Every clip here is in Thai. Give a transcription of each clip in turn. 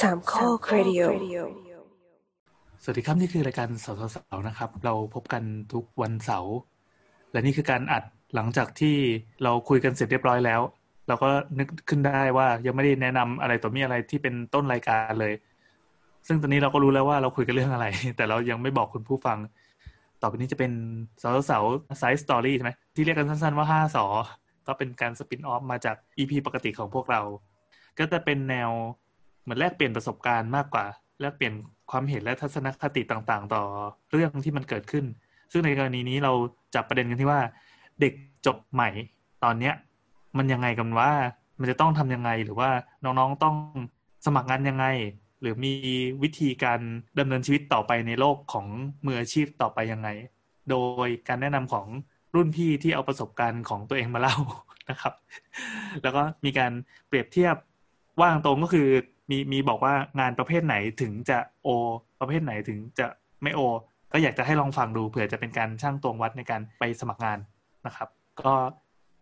สามโครดิโอสวัสดีครับนี่คือรายการเสาเสาเสานะครับ เราพบกันทุกวันเสาร์และนี่คือการอัดหลังจากที่เราคุยกันเสร็จเรียบร้อยแล้ว เราก็นึกขึ้นได้ว่ายังไม่ได้แนะนำอะไรต่อมีอะไรที่เป็นต้นรายการเลย ซึ่งตอนนี้เราก็รู้แล้วว่าเราคุยกันเรื่องอะไร แต่เรายังไม่บอกคุณผู้ฟัง ต่อไปนี้จะเป็นเสาเสาเสา Side Story ใช่ไหมที่เรียกกันสั้นๆว่าห้าสอก็เป็นการ spin-off มาจาก EP ปกติของพวกเรา ก็จะเป็นแนว เหมือนแลกเปลี่ยนประสบการณ์มากกว่า แลกเปลี่ยนความเห็นและทัศนคติต่างๆ ต่อเรื่องที่มันเกิดขึ้น ซึ่งในกรณีนี้เราจับประเด็นกันที่ว่า เด็กจบใหม่ตอนเนี้ย มันยังไงกันว่า มันจะต้องทำยังไงหรือว่าน้องๆต้องสมัครงานยังไง หรือมีวิธีการดำเนินชีวิตต่อไปในโลกของมืออาชีพต่อไปยังไง โดยการแนะนำของรุ่นพี่ที่เอาประสบการณ์ของตัวเองมาเล่านะครับ แล้วก็มีการเปรียบเทียบว่างตรงก็คือ มีมีบอกว่างานประเภทไหนถึงจะโอ ประเภทไหนถึงจะไม่โอ ก็อยากจะให้ลองฟังดูเผื่อจะเป็นการช่างตวงวัดในการไปสมัครงานนะครับ ก็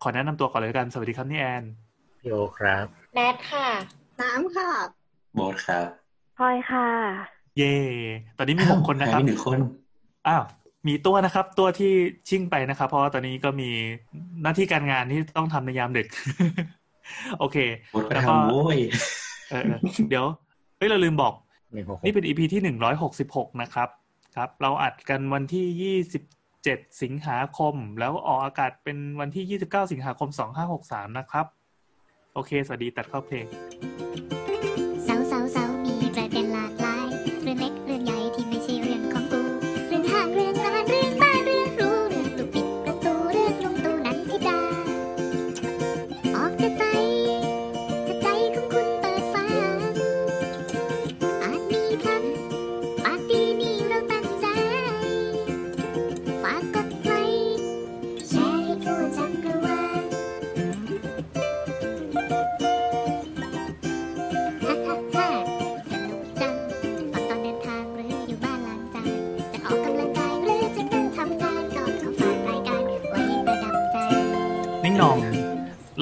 ขอแนะนำตัวก่อนเลยกัน สวัสดีครับนี่แอนพี่โอครับ แนทค่ะ น้ำค่ะ โบทครับพลอยค่ะ เย่ตอนนี้มีหกคนนะครับหายไปหนึ่งคน อ้าว มีตัวนะครับ ตัวที่ชิ่งไปนะครับ เพราะว่าตอนนี้ก็มีหน้าที่การงานที่ต้องทำในยามดึก โอเคโบทก็แล้วก็ทำโว้ย เออเออเดี๋ยวเฮ้ยเราลืมบอกหนึ่งหกหกนี่เป็น EP ที่หนึ่งร้อยหกสิบหกนะครับ ครับ เราอัดกันวันที่ยี่สิบเจ็ดสิงหาคม แล้วออกอากาศเป็นวันที่ยี่สิบเก้าสิงหาคมสองห้าหกสามนะครับ โอเค สวัสดีตัดเข้าเพลง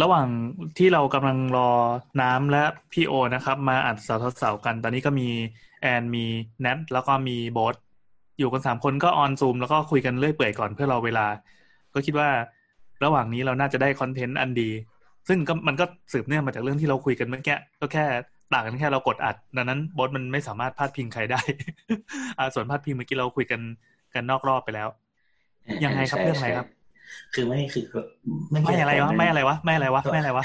ระหว่างที่เรากำลังรอน้ำและพี่โอนะครับ มาอัดเสาทดเสากัน ตอนนี้ก็มีแอนมีแนทแล้วก็มีโบทอยู่กันสามคนก็ออนซูมแล้วก็คุยกันเรื่อยเปื่อยก่อนเพื่อรอเวลา ก็คิดว่าระหว่างนี้เราน่าจะได้คอนเทนต์อันดี ซึ่งก็มันก็สืบเนื่องมาจากเรื่องที่เราคุยกันเมื่อกี้ก็แค่ต่างกันแค่เรากดอัด ดังนั้นโบทมันไม่สามารถพาดพิงใครได้ อ่าส่วนพาดพิงเมื่อกี้เราคุยกันกันนอกรอบไปแล้ว ยังไงครับเรื่องอะไรครับ คือไม่คือไม่อะไรวะไม่อะไรวะไม่อะไรวะไม่อะไรวะ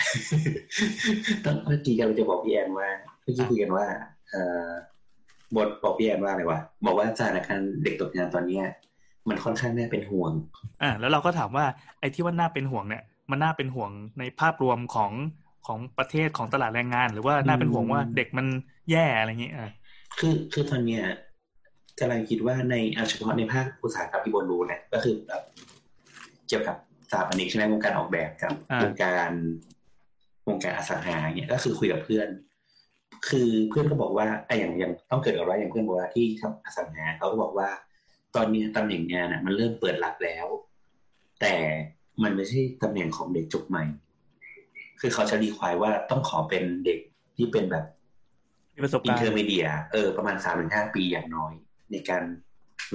ต้องเมื่อกี้เราจะบอกพี่แอนว่าเมื่อกี้คุยกันว่า เอ่อบทบอกพี่แอนว่าอะไรวะบอกว่าสถานการณ์เด็กตกงานตอนเนี้ยมันค่อนข้างน่าเป็นห่วง อ่าแล้วเราก็ถามว่าไอ้ที่ว่าน่าเป็นห่วงเนี่ย มันน่าเป็นห่วงในภาพรวมของของประเทศของตลาดแรงงาน หรือว่าน่าเป็นห่วงว่าเด็กมันแย่อะไรอย่างเงี้ยอ่าคือคือตอนเนี้ยกำลังคิดว่าในเอาเฉพาะในภาคอุตสาหกรรมที่บนรู้นะก็คือแบบ เกี่ยวกับสถาปนิกใช่ไหมวงการออกแบบกับวงการวงการอสังหาเนี่ยก็คือคุยกับเพื่อน คือเพื่อนก็บอกว่าไอ้อย่างอย่างต้องเกิดกับว่าอย่างเพื่อนบอกว่าที่ทำอสังหาเขาก็บอกว่า ตอนนี้ตำแหน่งงานอะ มันเริ่มเปิดรับแล้ว แต่มันไม่ใช่ตำแหน่งของเด็กจบใหม่ คือเขาจะรีควายว่าต้องขอเป็นเด็กที่เป็นแบบมีประสบการเทอร์ณ์ intermediate เออประมาณสามถึงห้าปีอย่างน้อย ในการ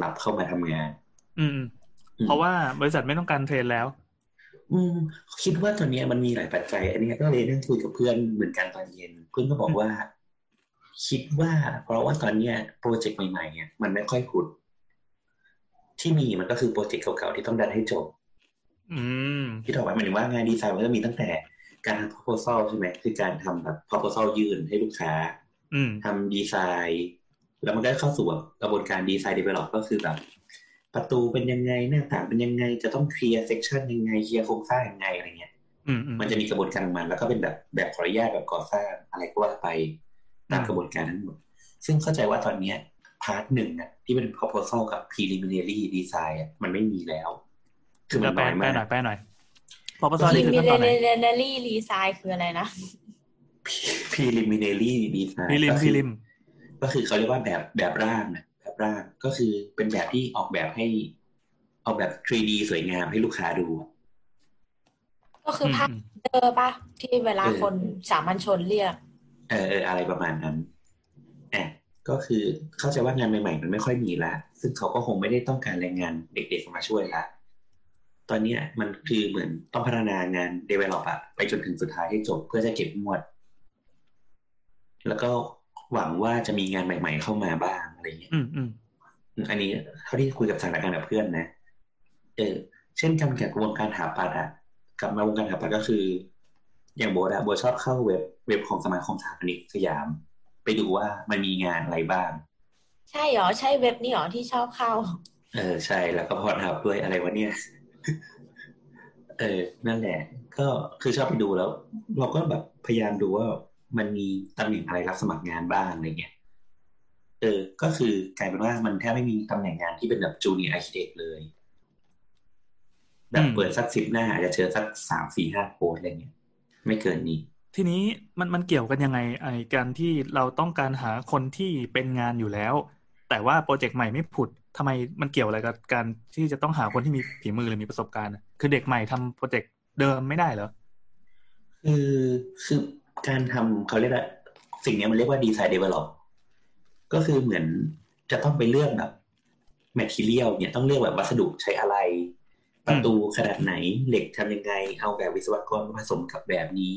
รับเข้ามาทำงาน อืมอืม เพราะว่าบริษัทไม่ต้องการ train แล้ว อืมคิดว่าตอนเนี้ยมันมีหลายปัจจัย อันเนี้ยก็เลยนั่งคุยกับเพื่อนเหมือนกันตอนเย็น เพื่อนก็บอกว่า คิดว่า เพราะว่าตอนเนี้ยโปรเจกต์ใหม่ๆเนี่ยมันไม่ค่อยผุด ที่มีมันก็คือโปรเจกต์เก่าๆที่ต้องดันให้จบ อืมที่ถอกว่าหมายถึงว่างานดีไซน์มันก็มีตั้งแต่การทำ proposal ใช่ไหมคือการทำแบบ proposal ยื่นให้ลูกค้าอืมทำดีไซน์ แล้วมันก็เข้าสู่แบบกระบวนการดีไซน์ develop ก็คือแบบ ประตูเป็นยังไงหน้าต่างเป็นยังไง จะต้องเคลียร์ section ยังไงเคลียร์โครงสร้างยังไงอะไรเงี้ยอืมอืมมันจะมีกระบวนการของมัน แล้วก็เป็นแบบแบบขออนุญาตแบบก่อสร้างอะไรก็ว่าไปตามกระบวนการทั้งหมด ซึ่งเข้าใจว่าตอนเนี้ย part หนึ่งอะที่เป็น proposal กับ preliminary design อะมันไม่มีแล้ว คือมันแปลน้อยแปลมากหน่อยแปลหน่อยพอประสบลินี่คือมิขั้นตอนไหนเนรี่รีไซน์คืออะไรนะ preliminary design พิลิมก็พิคือลิมก็คือเขาเรียกว่าแบบแบบร่างนะแบบ ร่างก็คือเป็นแบบที่ออกแบบให้ ออกแบบ 3D สวยงามให้ลูกค้าดูอะก็คือภาพเจอปะที่เวลาคนสามัญชนเรียก เออเอออะไรประมาณนั้นก็คือเข้าใจว่างานใหม่ ๆ มันไม่ค่อยมีละ ซึ่งเขาก็คงไม่ได้ต้องการแรงงานเด็กๆมาช่วยละ ตอนเนี้ยมันคือเหมือนต้องพัฒนางาน develop อะไปจนถึงสุดท้ายให้จบเพื่อจะเก็บงวด แล้วก็หวังว่าจะมีงานใหม่ ๆ เข้ามาบ้าง อะไรเงี้ยอืมอืมอันนี้เท่าที่คุยกับสถานการณ์กับเพื่อนนะ เออ เช่นกันกับวงการหาปัดอะกลับมาวงการหาปัดก็คือ อย่างโบทอะโบทชอบเข้าเว็บเว็บของสมาคมสถาปนิกสยาม ไปดูว่ามันมีงานอะไรบ้าง ใช่เหรอ ใช่เว็บนี้เหรอที่ชอบเข้า เออ ใช่แล้วก็ Pornhub ด้วยอะไรวะเนี่ย เออ นั่นแหละ ก็คือชอบไปดูแล้ว เราก็แบบพยายามดูว่ามันมีตำแหน่งอะไรรับสมัครงานบ้างอะไรเงี้ย เออ ก็คือกลายเป็นว่ามันแทบไม่มีตำแหน่งงานที่เป็นแบบ junior architect เลย แบบเปิดสักสิบหน้าอาจจะเจอสักสามสี่ห้าโพสต์อะไรเงี้ยไม่เกินนี้ ทีนี้มันมันเกี่ยวกันยังไงไอ้การที่เราต้องการหาคนที่เป็นงานอยู่แล้ว แต่ว่าโปรเจกต์ใหม่ไม่ผุดทำไมมันเกี่ยวอะไรกับการที่จะต้องหาคนที่มีฝีมือหรือมีประสบการณ์อะคือเด็กใหม่ทำโปรเจกต์เดิมไม่ได้เหรอ คือคือการทำเขาเรียกว่าสิ่งเนี้ยมันเรียกว่า design develop ก็คือเหมือนจะต้องไปเลือกแบบ material เนี่ยต้องเลือกแบบวัสดุใช้อะไร ประตูขนาดไหนเหล็กทำยังไง เอาแบบวิศวกรผสมกับแบบนี้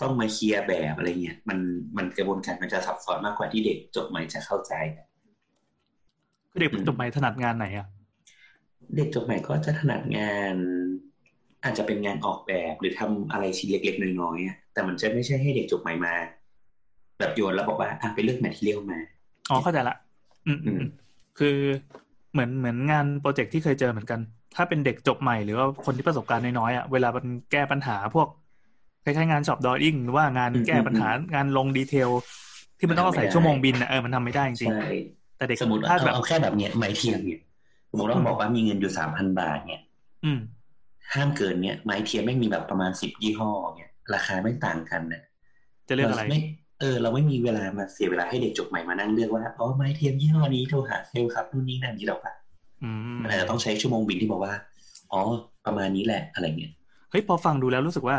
ต้องมาเคลียร์แบบอะไรเงี้ยมันมันกระบวนการมันจะซับซ้อนมากกว่าที่เด็กจบใหม่จะเข้าใจเด็กจบใหม่ถนัดงานไหนอะเด็กจบใหม่ก็จะถนัดงาน อาจจะเป็นงานออกแบบหรือทำอะไรชิ้นเล็ก ๆ น้อยๆแต่มันจะไม่ใช่ให้เด็กจบใหม่มา แบบโยนแล้วบอกว่าอะไปเลือกแมทเทียลมา อ๋อเข้าใจละอืมอืมอืมคือเหมือนเหมือนงานโปรเจกต์ที่เคยเจอเหมือนกัน ถ้าเป็นเด็กจบใหม่หรือว่าคนที่ประสบการณ์น้อยๆอะเวลามันแก้ปัญหาพวกคล้ายๆงาน shop drawing หรือว่างานแก้ปัญหางานลง detail ที่มันต้องอาศัยชั่วโมงบินอะเออมันทำไม่ได้จริงใช่ๆแต่เด็กสมมติว่าถ้าเอาแบบเอาแค่แบบเนี้ยไม้เทียมเนี่ยสมมติว่าบอกว่ามีเงินอยู่สามพันบาทเนี่ย อืมห้ามเกินเนี่ยไม้เทียมแม่งมีแบบประมาณสิบยี่ห้อเนี่ยราคาไม่ต่างกันเนี่ยจะเลือกอะไรไม่ เออเราไม่มีเวลามาเสียเวลาให้เด็กจบใหม่มานั่งเลือกว่าอ๋อไม้เทียมยี่ห้อนี้โทรหาเซลล์ครับนู่นนี่นั่นนี่หรอกปะอืมมันอาจจะต้องใช้ชั่วโมงบินที่บอกว่าอ๋อประมาณนี้แหละอะไรเงี้ยเฮ้ยพอฟังดูแล้วรู้สึกว่า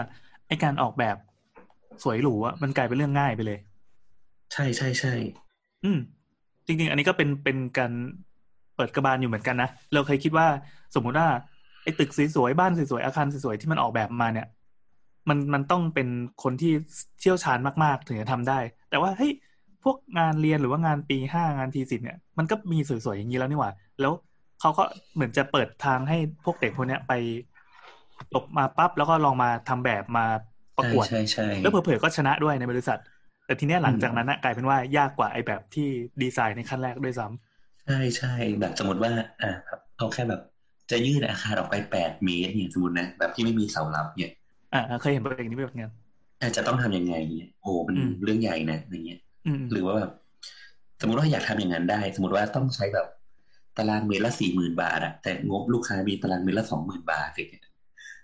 ไอการออกแบบสวยหรูอะมันกลายเป็นเรื่องง่ายไปเลย ใช่ใช่ใช่อืม จริง ๆ อันนี้ก็เป็นเป็นการเปิดกระบาลอยู่เหมือนกันนะเราเคยคิดว่าสมมุติว่าไอ้ตึกสวยๆบ้านสวยๆอาคารสวยๆที่มันออกแบบมาเนี่ย มันมันต้องเป็นคนที่เชี่ยวชาญมากๆ ถึงจะทำได้ แต่ว่าเฮ้ยพวกงานเรียนหรือว่างานปีห้างานทีสิบเนี่ยมันก็มีสวยๆอย่างนี้แล้วนี่หว่า แล้วเขาก็เหมือนจะเปิดทางให้พวกเด็กพวกเนี้ยไปจบมาปั๊บแล้วก็ลองมาทำแบบมาประกวดใช่ใช่แล้วเผลอๆก็ชนะด้วยในบริษัท แต่ทีเนี้ยหลังจากนั้นนะกลายเป็นว่ายากกว่าไอ้แบบที่ดีไซน์ในขั้นแรกด้วยซ้ำใช่ใช่แบบสมมติว่า อ่าครับเอาแค่แบบ จะยื่นอาคารออกไปแปดเมตรเนี่ยสมมตินะแบบที่ไม่มีเสาหลักเนี่ย อ่าเคยเห็นโปรเจกต์นี้แบบเนี้ยอาจจะต้องทำยังไงเนี่ยโอ้โหมันอืมเรื่องใหญ่นะอย่างเงี้ยอืมหรือว่าแบบสมมติว่าอยากทำอย่างนั้นได้ สมมติว่าต้องใช้แบบ ตารางเมตรละสี่หมื่นบาทอะแต่งบลูกค้ามีตารางเมตรละสองหมื่นบาทอย่างเงี้ย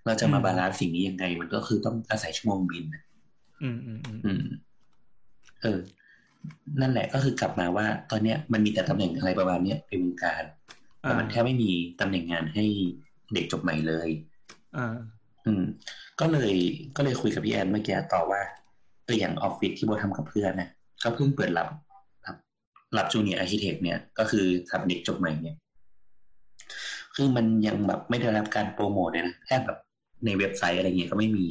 เราจะมา balance สิ่งนี้ยังไง มันก็คือต้องอาศัยชั่วโมงบินอะอืมอืมอืมอืมเออ นั่นแหละก็คือกลับมาว่า ตอนเนี้ยมันมีแต่ตำแหน่งอะไรประมาณเนี้ยในวงการแต่มันแทบไม่มีตำแหน่งงานให้เด็กจบใหม่เลย อ่า อืม ก็เลยก็เลยคุยกับพี่แอนเมื่อกี้ต่อว่าเอออย่างออฟฟิศที่โบทำกับเพื่อนนะก็เพิ่งเปิดรับรับรับ junior architect เนี่ย ก็คือสถาปนิกจบใหม่เนี่ยคือมันยังแบบไม่ได้รับการโปรโมทเลยนะแค่แบบในเว็บไซต์อะไรเงี้ยก็ไม่มี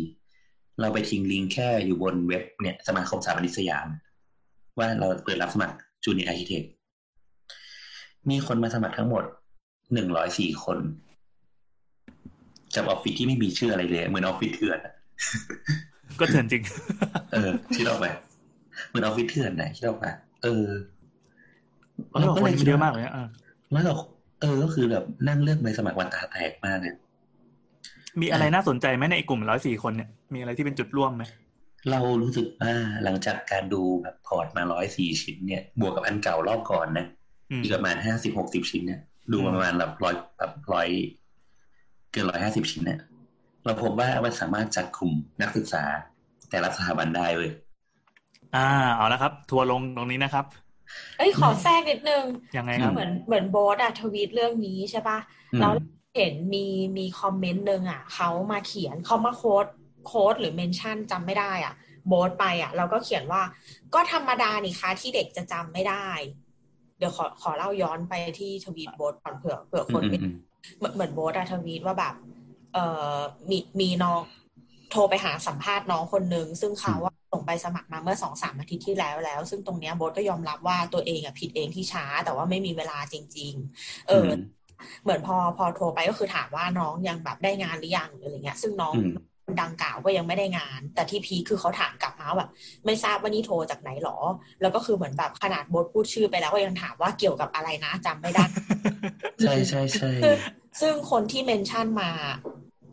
เราไปทิ้งลิงก์แค่อยู่บนเว็บเนี่ยสมาคมสถาปนิกสยาม ว่าเราเปิดรับสมัคร junior architect มีคนมาสมัครทั้งหมดหนึ่งร้อยสี่คน จากออฟฟิศที่ไม่มีชื่ออะไรเลยเหมือนออฟฟิศเถื่อนอะก็เถื่อนจริง เออคิดออกไปเหมือนออฟฟิศเถื่อนนะคิดออกไปเออเพราะว่าคนมันเยอะมากเลยอะอ่าแล้วเราเออก็คือแบบนั่งเลือกใบสมัครวันตาแตกมากเลยมีอะไรน่าสนใจไหมในไอ้กลุ่มร้อยสี่คนเนี่ย มีอะไรที่เป็นจุดร่วมไหมเรารู้สึกว่าหลังจากการดูแบบพอร์ตมาร้อยสี่ชิ้นเนี่ยบวกกับอันเก่ารอบก่อนนะอืมอีกประมาณห้าสิบหกสิบชิ้นเนี่ย ดูมาประมาณแบบร้อยแบบร้อย เกินร้อยห้าสิบชิ้นเนี่ยเราพบว่ามันสามารถจัดกลุ่มนักศึกษา แต่ละสถาบันได้เว้ยอ่า เอาละครับ ทัวร์ลงตรงนี้นะครับ เอ้ยขอแทรกนิดนึงยังไงอืครับเหมือนเหมือนโบสอะทวีตเรื่องนี้ใช่ปะอืมแล้วเห็นมีมีคอมเมนต์หนึ่งอะเขามาเขียนเขามาโค้ดโค้ดหรือเมนชั่นจำไม่ได้อะโบสไปอะ เราก็เขียนว่า ก็ธรรมดานี่คะที่เด็กจะจำไม่ได้ เดี๋ยวขอขอเล่าย้อนไปที่ทวีตโบสก่อนเผื่อเผื่อคนไม่อืม เหมือนเหมือนโบสอะทวีตว่าแบบ เอ่อมีมีน้องโทรไปหาสัมภาษณ์น้องคนหนึ่งซึ่งเขาว่าส่งไปสมัครมาเมื่อสองสามอาทิตย์ที่แล้วแล้ว ซึ่งตรงเนี้ยโบสก็ยอมรับว่าตัวเองอะผิดเองที่ช้า แต่ว่าไม่มีเวลาจริง ๆ เอออมเหมือนพอพอโทรไปก็คือถามว่าน้องยังแบบได้งานหรือยังหรืออะไรเงี้ย ซึ่งน้องอืมคน ดังกล่าวก็ยังไม่ได้งาน แต่ที่พีคคือเขาถามกลับมาว่าแบบไม่ทราบว่านี่โทรจากไหนหรอ แล้วก็คือเหมือนแบบขนาดโบสพูดชื่อไปแล้วก็ยังถามว่าเกี่ยวกับอะไรนะจำไม่ได้ ใช่ใช่ใช่ซึ่งซึ่งคนที่เมนชั่นมา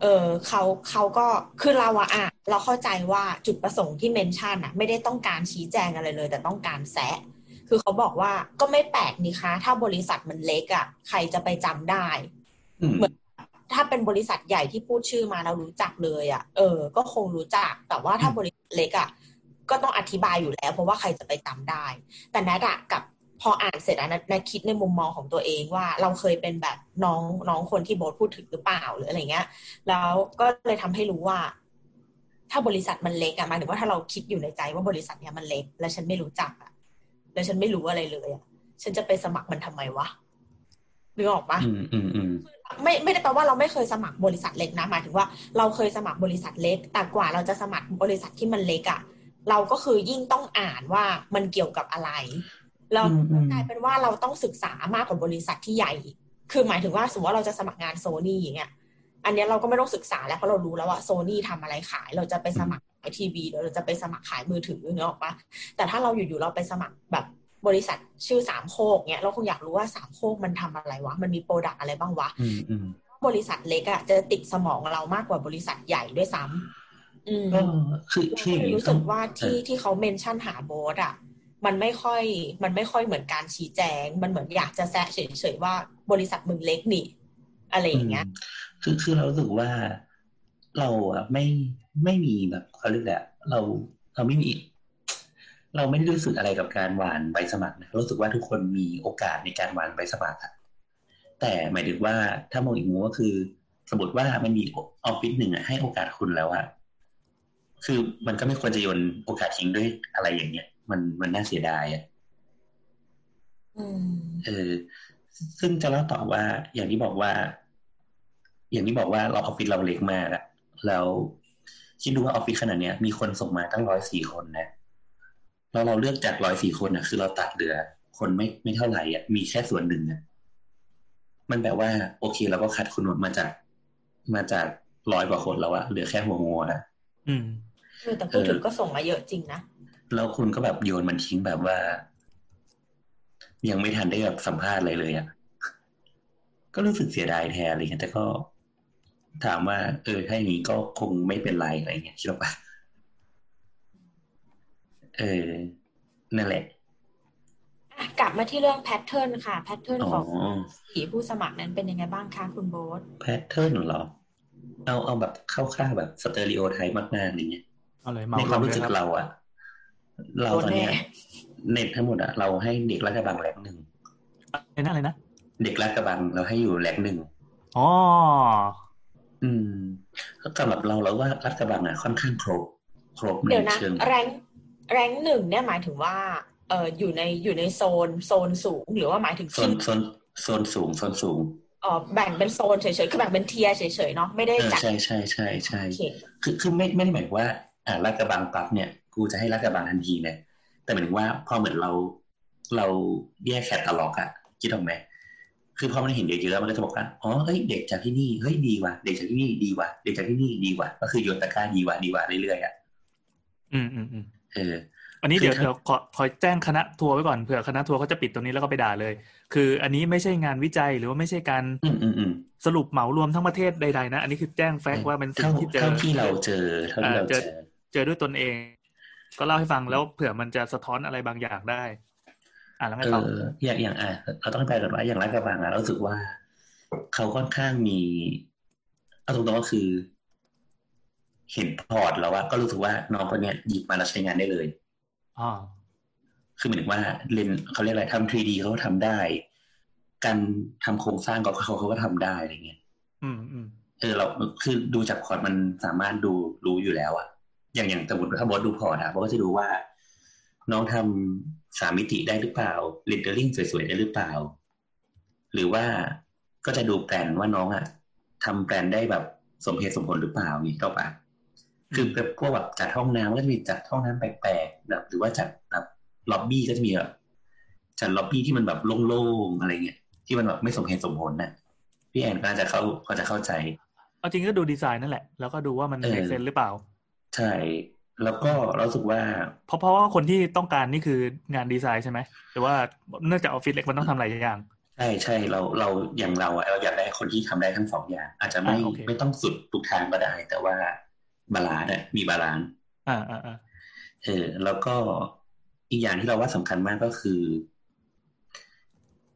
เออเขาเขาก็คือเราอะอะเราเข้าใจว่าจุดประสงค์ที่เมนชั่นอะไม่ได้ต้องการชี้แจงอะไรเลย แต่ต้องการแซะคือเขาบอกว่าก็ไม่แปลกนี่คะ ถ้าบริษัทมันเล็กอะใครจะไปจำได้อืมเหมือน ถ้าเป็นบริษัทใหญ่ที่พูดชื่อมาเรารู้จักเลยอะเออ ก็คงรู้จัก แต่ว่าถ้าบริษัทเล็กอะก็ต้องอธิบายอยู่แล้ว เพราะว่าใครจะไปจำได้ แต่นัดอะกับพออ่านเสร็จอะนัดนัดคิดในมุมมองของตัวเองว่าเราเคยเป็นแบบน้องน้องคนที่โบทพูดถึงหรือเปล่าหรืออะไรเงี้ย แล้วก็เลยทำให้รู้ว่า ถ้าบริษัทมันเล็กอะหมายถึงว่าถ้าเราคิดอยู่ในใจว่าบริษัทเนี้ยมันเล็ก แล้วฉันไม่รู้จักอะแล้วฉันไม่รู้อะไรเลยอะฉันจะไปสมัครมันทำไมวะนึกออกปะอืมอืมอืม ไม่ไม่ได้แปลว่าเราไม่เคยสมัครบริษัทเล็กนะหมายถึงว่าเราเคยสมัครบริษัทเล็ก แต่กว่าเราจะสมัครบริษัทที่มันเล็กอะ่ะเราก็คือยิ่งต้องอ่านว่ามันเกี่ยวกับอะไรเราอืมอืมกลายเป็นว่าเราต้องศึกษามากกว่าบริษัทที่ใหญ่ คือหมายถึงว่าสมมติว่าเราจะสมัครงานโซนี่อย่างเงี้ย อันเนี้ยเราก็ไม่ต้องศึกษาแล้วเพราะเรารู้แล้วว่าโซนี่ทำอะไรขาย เราจะไปสมัครขายทีวีหรือเราจะไปสมัครขายมือถือเนกออกปะแต่ถ้าเราอยู่ๆเราไปสมัครแบบ บริษัทชื่อสามโคกเนี้ยเราคงอยากรู้ว่าสามโคกมันทำอะไรวะ มันมี product อะไรบ้างวะอืมอืมบริษัทเล็กอะจะติดสมองเรามากกว่าบริษัทใหญ่ด้วยซ้ำอืมก็คือคืออย่างนี้รู้สึกว่าที่ที่เขา mention หาโบสอะมันไม่ค่อย มันไม่ค่อยเหมือนการชี้แจง มันเหมือนอยากจะแซะเฉยๆว่าบริษัทมึงเล็กนี่ อะไรอย่างเงี้ยมคือคือเรารู้สึกว่าเราอะไม่ไม่มีแบบเขาเรียกแหละไรอะเราเราไม่มี เราไม่ได้รู้สึกอะไรกับการหวานใบสมัครนะรู้สึกว่าทุกคนมีโอกาสในการหวานใบสมัครอะแต่หมายถึงว่าถ้ามองอีกมุมก็คือ สมมติว่ามันมีออฟฟิศหนึ่งอะให้โอกาสคุณแล้วอะคือมันก็ไม่ควรจะโยนโอกาสทิ้งด้วยอะไรอย่างเงี้ย มันมันน่าเสียดายอะอืมเออ ซึ่งจะเล่าต่อว่า อย่างที่บอกว่า อย่างที่บอกว่าเราออฟฟิศเราเล็กมากอะแล้วคิดดูว่าออฟฟิศขนาดเนี้ย มีคนส่งมาตั้งร้อยสี่คนนะ แล้วเราเลือกจากร้อยสี่คนอะคือเราตัดเหลือ คนไม่ไม่เท่าไหร่อะมีแค่ส่วนหนึ่งอะมันแบบว่า โอเคเราก็คัดคุณมาจาก มาจากร้อยกว่าคนแล้วอะเหลือแค่หัวงัวอะอืมเออแต่พูดถึงก็ส่งมาเยอะจริงนะแล้วคุณก็แบบโยนมันทิ้งแบบว่า ยังไม่ทันได้แบบสัมภาษณ์อะไรเลยอะก็รู้สึกเสียดายแทนอะไรเงี้ยแต่ก็ถามว่า เออถ้าอย่างนี้ก็คงไม่เป็นไรอะไรเงี้ยคิดว่าปะ เออนั่นแหละอะกลับมาที่เรื่อง pattern ค่ะ pattern อ๋อของผีผู้สมัครนั้นเป็นยังไงบ้างคะคุณโบ๊ท pattern เหรอ เอาเอาแบบคร่าวๆแบบ stereotype มากๆอะไรเงี้ยเอาเลยเอาเลยในความรู้สึกของเราอะเราตอนเนี้ยโดนแน่เน็ตทั้งหมดอะเราให้เด็กรัฐกระบังแหลกหนึ่งไอ้นั่นอะไรนะเด็กรัฐกระบังเราให้อยู่แหลกหนึ่งอ๋ออืมก็สำหรับเราแล้วว่ารัฐกระบังอะค่อนข้างครบครบในเดี๋ยวนะเชิงแรง แรงหนึ่งเนี่ยหมายถึงว่าเอออยู่ในอยู่ในโซนโซนสูงหรือว่าหมายถึงโซนโซนโซนสูงโซนสูงเออแบ่งเป็นโซนเฉยๆคือแบ่งเป็นเทียร์เฉยๆเนาะไม่ได้เออจัดใช่ใช่ใช่ใช่โอเคคือคือไม่ไม่ได้หมายว่า อ่ารัฐกระบังปั๊บเนี่ย กูจะให้รัฐกระบังทันทีนะแต่หมายถึงว่าพอเหมือนเราเราแยกแคตตาล็อกอะคิดออกไหมคือพอมันเห็นเยอะๆมันก็จะบอกว่าอ๋อเฮ้ยเด็กจากที่นี่เฮ้ยดีว่ะเด็กจากที่นี่ดีว่ะเด็กจากที่นี่ดีว่ะก็คือโยนตะกร้าดีว่ะดีว่ะเรื่อยๆอะอืมอืมอืม เอออันนี้คือเดี๋ยวถ้าเดี๋ยวขอขอแจ้งคณะทัวร์ไว้ก่อนเผื่อคณะทัวร์เขาจะปิดตรงนี้แล้วก็ไปด่าเลย คือ อันนี้ไม่ใช่งานวิจัยหรือว่าไม่ใช่การอืมอืมอืมสรุปเหมารวมทั้งประเทศใดๆนะ อันนี้คือแจ้งแฟกต์ว่าเป็นสิ่เท่างที่เจอเท่าที่เราเจอเท่าที่เราอ่าเจเจออเจอด้วยตนเอง ก็เล่าให้ฟังแล้วเผื่อมันจะสะท้อนอะไรบางอย่างได้ อ่าแล้วไงเอต่อออย่างอย่างอะเราต้องไปก่อนว่าอย่างรัฐกระบังอะเรารู้สึกว่า เขาค่อนข้างมีเอาตรงๆก็คือ เห็นพอร์ตแล้วว่าก็รู้สึกว่าน้องคนเนี้ยหยิบมาแล้วใช้งานได้เลยอ๋อคือหมายถึงว่าเรียนเขาเรียกอะไรทำ 3D เขาก็ทำได้ การทำโครงสร้างก็เขาเขาก็ทำได้อะไรเงี้ย อืมอืมเออเราคือดูจาก port มันสามารถดูรู้อยู่แล้วอะอย่างอย่างสมมติถ้าบอสดู port อะบอสก็จะดูว่า น้องทำสามมิติได้หรือเปล่า rendering สวยๆได้หรือเปล่า หรือว่าก็จะดูแปลนว่าน้องอะทำแปลนได้แบบสมเหตุสมผลหรือเปล่านี่ก็ปะ คือแบบพวกแบบจัดห้องน้ำก็จะมีจัดห้องน้ำแปลกๆแบบหรือว่าจัดแบบล็อบบี้ก็จะมีแบบจัดล็อบบี้ที่มันแบบโล่งๆอะไรเงี้ยที่มันแบบไม่สมเหตุสมผลน่ะพี่แอนก็จะเข้าก็จะเข้าใจ เอาจริงก็ดูดีไซน์นั่นแหละ แล้วก็ดูว่ามันเออเ a กเซนหรือเปล่า ใช่ แล้วก็เรารู้สึกว่า เพราะเพราะว่าคนที่ต้องการนี่คืองานดีไซน์ใช่ไหมหรือว่าเนื่องจากออฟฟิศเล็กมันต้องทำหลายอย่าง ใช่ใช่เราเราอย่างเราอะเราอยากได้คนที่ทำได้ทั้งสองอย่าง อาจจะไม่อ่าโอเคไม่ต้องสุดทุกทางก็ได้ แต่ว่า balance อะมี balance อ่าอ่าอ่าเออ แล้วก็อีกอย่างที่เราว่าสำคัญมากก็คือ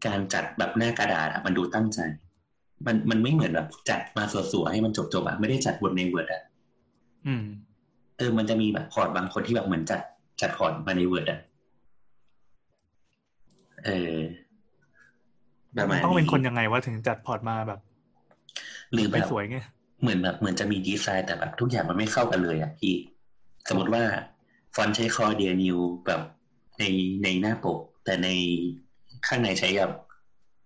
การจัดแบบหน้ากระดาษอะมันดูตั้งใจ มันมันไม่เหมือนแบบจัดมาสวยๆให้มันจบๆอะไม่ได้จัดบนใน Word อะอืม เออ มันจะมีแบบ port บางคนที่แบบเหมือนจัดจัด port มาใน Word อะเออประมาณต้องเป็นคนยังไงว่าถึงจัด port มาแบบ หรือแบไม่สวยไง เหมือนแบบเหมือนจะมีดีไซน์แต่แบบทุกอย่างมันไม่เข้ากันเลยอะพี่ สมมติว่าฟอนต์ใช้ Cordia New แบบในในหน้าปก แต่ในข้างในใช้แบบ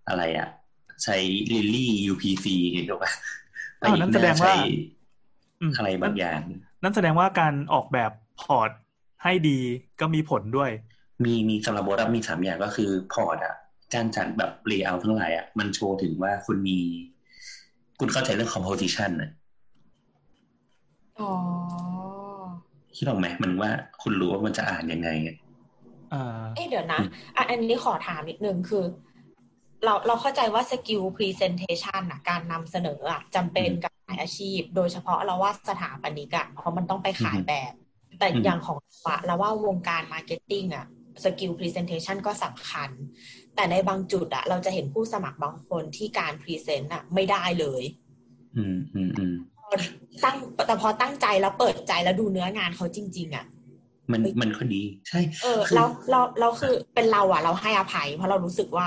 อะไรอะใช้ Lily UPC อย่างเงี้ยหรอปะอ้าวนั้นแสดงว่าใช้อืมอะไรบางอย่าง นั่นแสดงว่าการออกแบบ port ให้ดีก็มีผลด้วย มีมีสำหรับบทมีสามอย่างก็คือ port อะการจัดแบบ layer ทั้งหลายอะมันโชว์ถึงว่าคุณมี คุณเข้าใจเรื่อง composition นะอ๋อคิดออกไหมมันว่าคุณรู้ว่ามันจะอ่านยังไงอะอ่าเอ๊ะเดี๋ยวนะอะอันนี้ขอถามนิดนึงคือ เราเราเข้าใจว่า skill presentation อะการนำเสนออะจำเป็นกับหลายอาชีพ โดยเฉพาะเราว่าสถาปนิกอะเพราะมันต้องไปขายแบบ แต่อย่างของเราอะเราว่าวงการ marketing อะskill presentation ก็สำคัญ แต่ในบางจุดอะเราจะเห็นผู้สมัครบางคนที่การ present อะไม่ได้เลย อืมอืมอืมตั้งแต่พอตั้งใจแล้วเปิดใจแล้วดูเนื้องานเขาจริง ๆอะมันมันก็ดี ใช่ เออคือเราเราเราคือเป็นเราอะเราให้อภัย เพราะเรารู้สึกว่า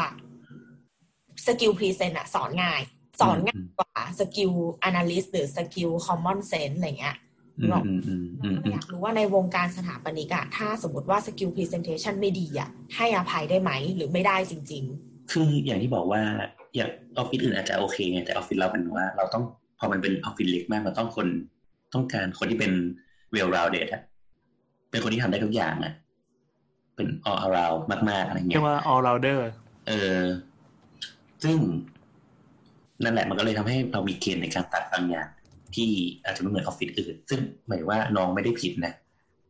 skill present อะสอนง่าย สอนง่ายกว่า skill analysis หรือ skill common sense อะไรเงี้ย อืมอืมอืมอืมอืมอยากรู้ว่าในวงการสถาปนิกอะถ้าสมมติว่า skill presentation ไม่ดีอะให้อภัยได้ไหมหรือไม่ได้จริงคืออย่างที่บอกว่าอย่างออฟฟิศอื่นอาจจะโอเคไงแต่ออฟฟิศเราเป็นว่า เราต้องพอมันเป็นออฟฟิศเล็กมากเราต้องคนต้องการคนที่เป็น well rounded อะเป็นคนที่ทำได้ทุกอย่างอะเป็น all around มากๆอะไรเงี้เรียกว่า all rounder เออ ซึ่งนั่นแหละมันก็เลยทำให้เรามีเกณฑ์ในการตัดบางอย่าง ที่อาจจะไม่เหมือนออฟฟิศอื่น ซึ่งหมายว่าน้องไม่ได้ผิดนะ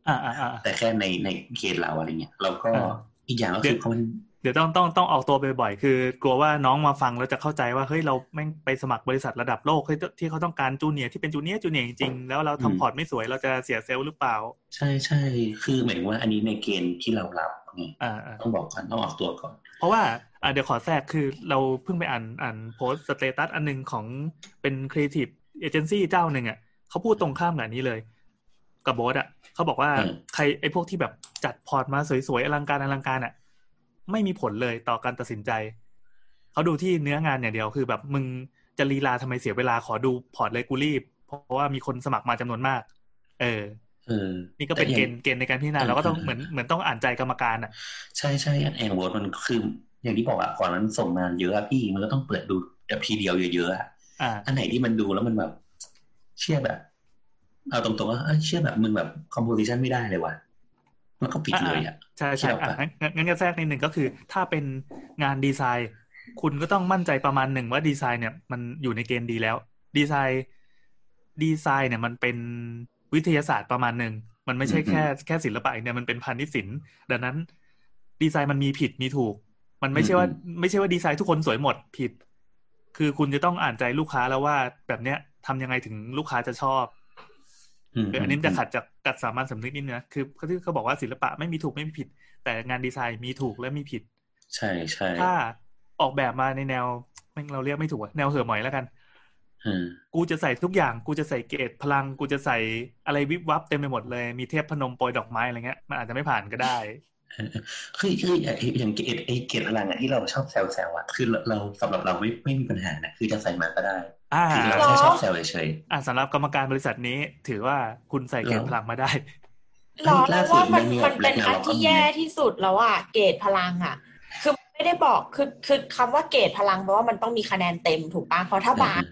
อ่าอ่าอ่าแต่แค่ในในเกณฑ์เราอะไรเงี้ยเราก็อ่าอีกอย่างก็คือเพราะมันเดี๋ยวต้องต้องต้องออกตัวบ่อยๆ คือกลัวว่าน้องมาฟังแล้วจะเข้าใจว่าเฮ้ยเราแม่งไปสมัครบริษัทระดับโลกเฮ้ยที่เขาต้องการ junior ที่เป็น junior junior จริงๆ แล้วเราทำ port ไม่สวยเราจะเสีย self หรือเปล่า ใช่ใช่คือหมายถึงว่าอันนี้ในเกณฑ์ที่เรารับไงอ่าอ่าต้องบอกก่อนต้องออกตัวก่อน เพราะว่าอ่าเดี๋ยวขอแทรกคือเราเพิ่งไปอ่านอ่านโพสต์ status อันหนึ่งของเป็น creative agency เจ้าหนึ่งอะเขาพูดตรงข้ามกับอันนี้เลย กับโบสอะเขาบอกว่าอืมใครไอ้พวกที่แบบจัด port มาสวยๆอลังการอลังการอะ ไม่มีผลเลยต่อการตัดสินใจเขาดูที่เนื้องานอย่างเดียวคือแบบมึงจะลีลาทำไมเสียเวลาขอดู port เลยกูรีบ เพราะว่ามีคนสมัครมาจำนวนมากเออเออนี่ก็เป็นแต่เกอย่าณงฑ์เกณฑ์ในการพิจารณาอืมเราก็ต้องอืมเหมือนเหมือนต้องอ่านใจกรรมการอะ ใช่ใช่อันแอนโวตมันคือ อย่างที่บอกอะก่อนนั้นส่งมาเยอะอะพี่มันก็ต้องเปิดดูแบบทีเดียวเยอะๆอะ อ่าอันไหนที่มันดูแล้วมันแบบ เชื่อแบบ เอาตรงๆว่าเอ้ยเชื่อแบบมึงแบบ composition ไม่ได้เลยว่ะมันก็ปิดเลยอะใช่ใช่ที่เราอะแบบงั้นงั้นก็แทรกนิดหนึ่งก็คือ ถ้าเป็นงานดีไซน์ คุณก็ต้องมั่นใจประมาณหนึ่งว่าดีไซน์เนี่ย มันอยู่ในเกณฑ์ดีแล้ว ดีไซน์ดีไซน์เนี่ยมันเป็นวิทยาศาสตร์ประมาณหนึ่งมันไม่ใช่แค่แค่ศิลปะอย่างเดียวมันเป็นพาณิชย์ศิลป์ดังนั้น ดีไซน์มันมีผิดมีถูก มันไม่ใช่ว่า ไม่ใช่ว่าดีไซน์ทุกคนสวยหมดผิด คือคุณจะต้องอ่านใจลูกค้าแล้วว่าแบบเนี้ยทำยังไงถึงลูกค้าจะชอบมเอออันนี้มันจะขัดจากกัดสามัญสำนึกนิดนึงนะคือเขาที่เขาบอกว่าศิลปะไม่มีถูกไม่มีผิด แต่งานดีไซน์มีถูกและมีผิด ใช่ใช่ถ้าออกแบบมาในแนวแม่งเราเรียกไม่ถูกอะแนวเห่อะหมอยแล้วกันอืมกูจะใส่ทุกอย่าง กูจะใส่เกรดพลัง กูจะใส่อะไรวิบวับเต็มไปหมดเลย มีเทพพนมโปรยดอกไม้อะไรเงี้ย มันอาจจะไม่ผ่านก็ได้เออ คือคืออย่างเกตไอเกตพลังอะที่เราชอบแซวแซวอะคือเราเราสำหรับเราไม่ไม่มีปัญหานะคือจะใส่มาก็ได้อ่าคือเราแค่ชอบแซวเฉยอ่าสำหรับกรรมการบริษัทนี้ ถือว่าคุณใส่เกณฑ์พลังมาได้หรอแล้วว่ามันล่าสุดมันมีมันเป็นแบบอันที่แย่ที่สุดแล้วอะเกรดพลังอะ คือไม่ได้บอกคือคือคำว่าเกรดพลังแปลว่ามันต้องมีคะแนนเต็มถูกปะเพราะถ้าๆบาส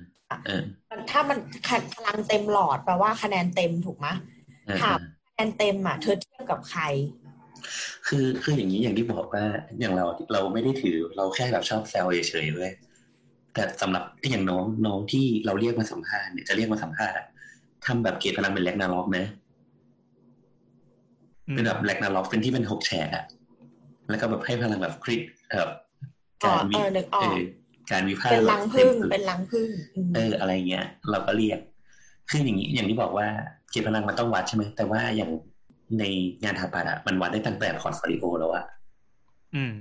เออมันถ้ามันคะพลังเต็มหลอดแปลว่าคะแนนเต็มถูกไหมเออถามคะแนนเต็มอะ เธอเทียบกับใคร คือคืออย่างนี้อย่างที่บอกว่าอย่างเราเราไม่ได้ถือเราแค่แบบชอบแซวเฉยๆเว้ยแต่สำหรับอย่างน้องน้องที่เราเรียกมาสัมภาษณ์เนี่ยจะเรียกมาสัมภาษณ์อะทำแบบเกตพลังเป็นแลกนาล็อกนะอืมเป็นแบบแลกนาล็อกเป็นที่เป็นหกแฉกอะแล้วก็แบบให้พลังแบบคริตเอ่ออ๋อการวิเออนึกออกเออการวิพากษ์เป็นลังพึ่งแบบเป็นลังพึ่งอืมเอออะไรเงี้ย เราก็เรียกคืออย่างนี้อย่างที่บอกว่าเกตพลังมันต้องวัดใช่ไหมแต่ว่าอย่าง ในงานถาปัดอะมันวัดได้ตั้งแต่พอร์ตโฟลิโอแล้วอะอืม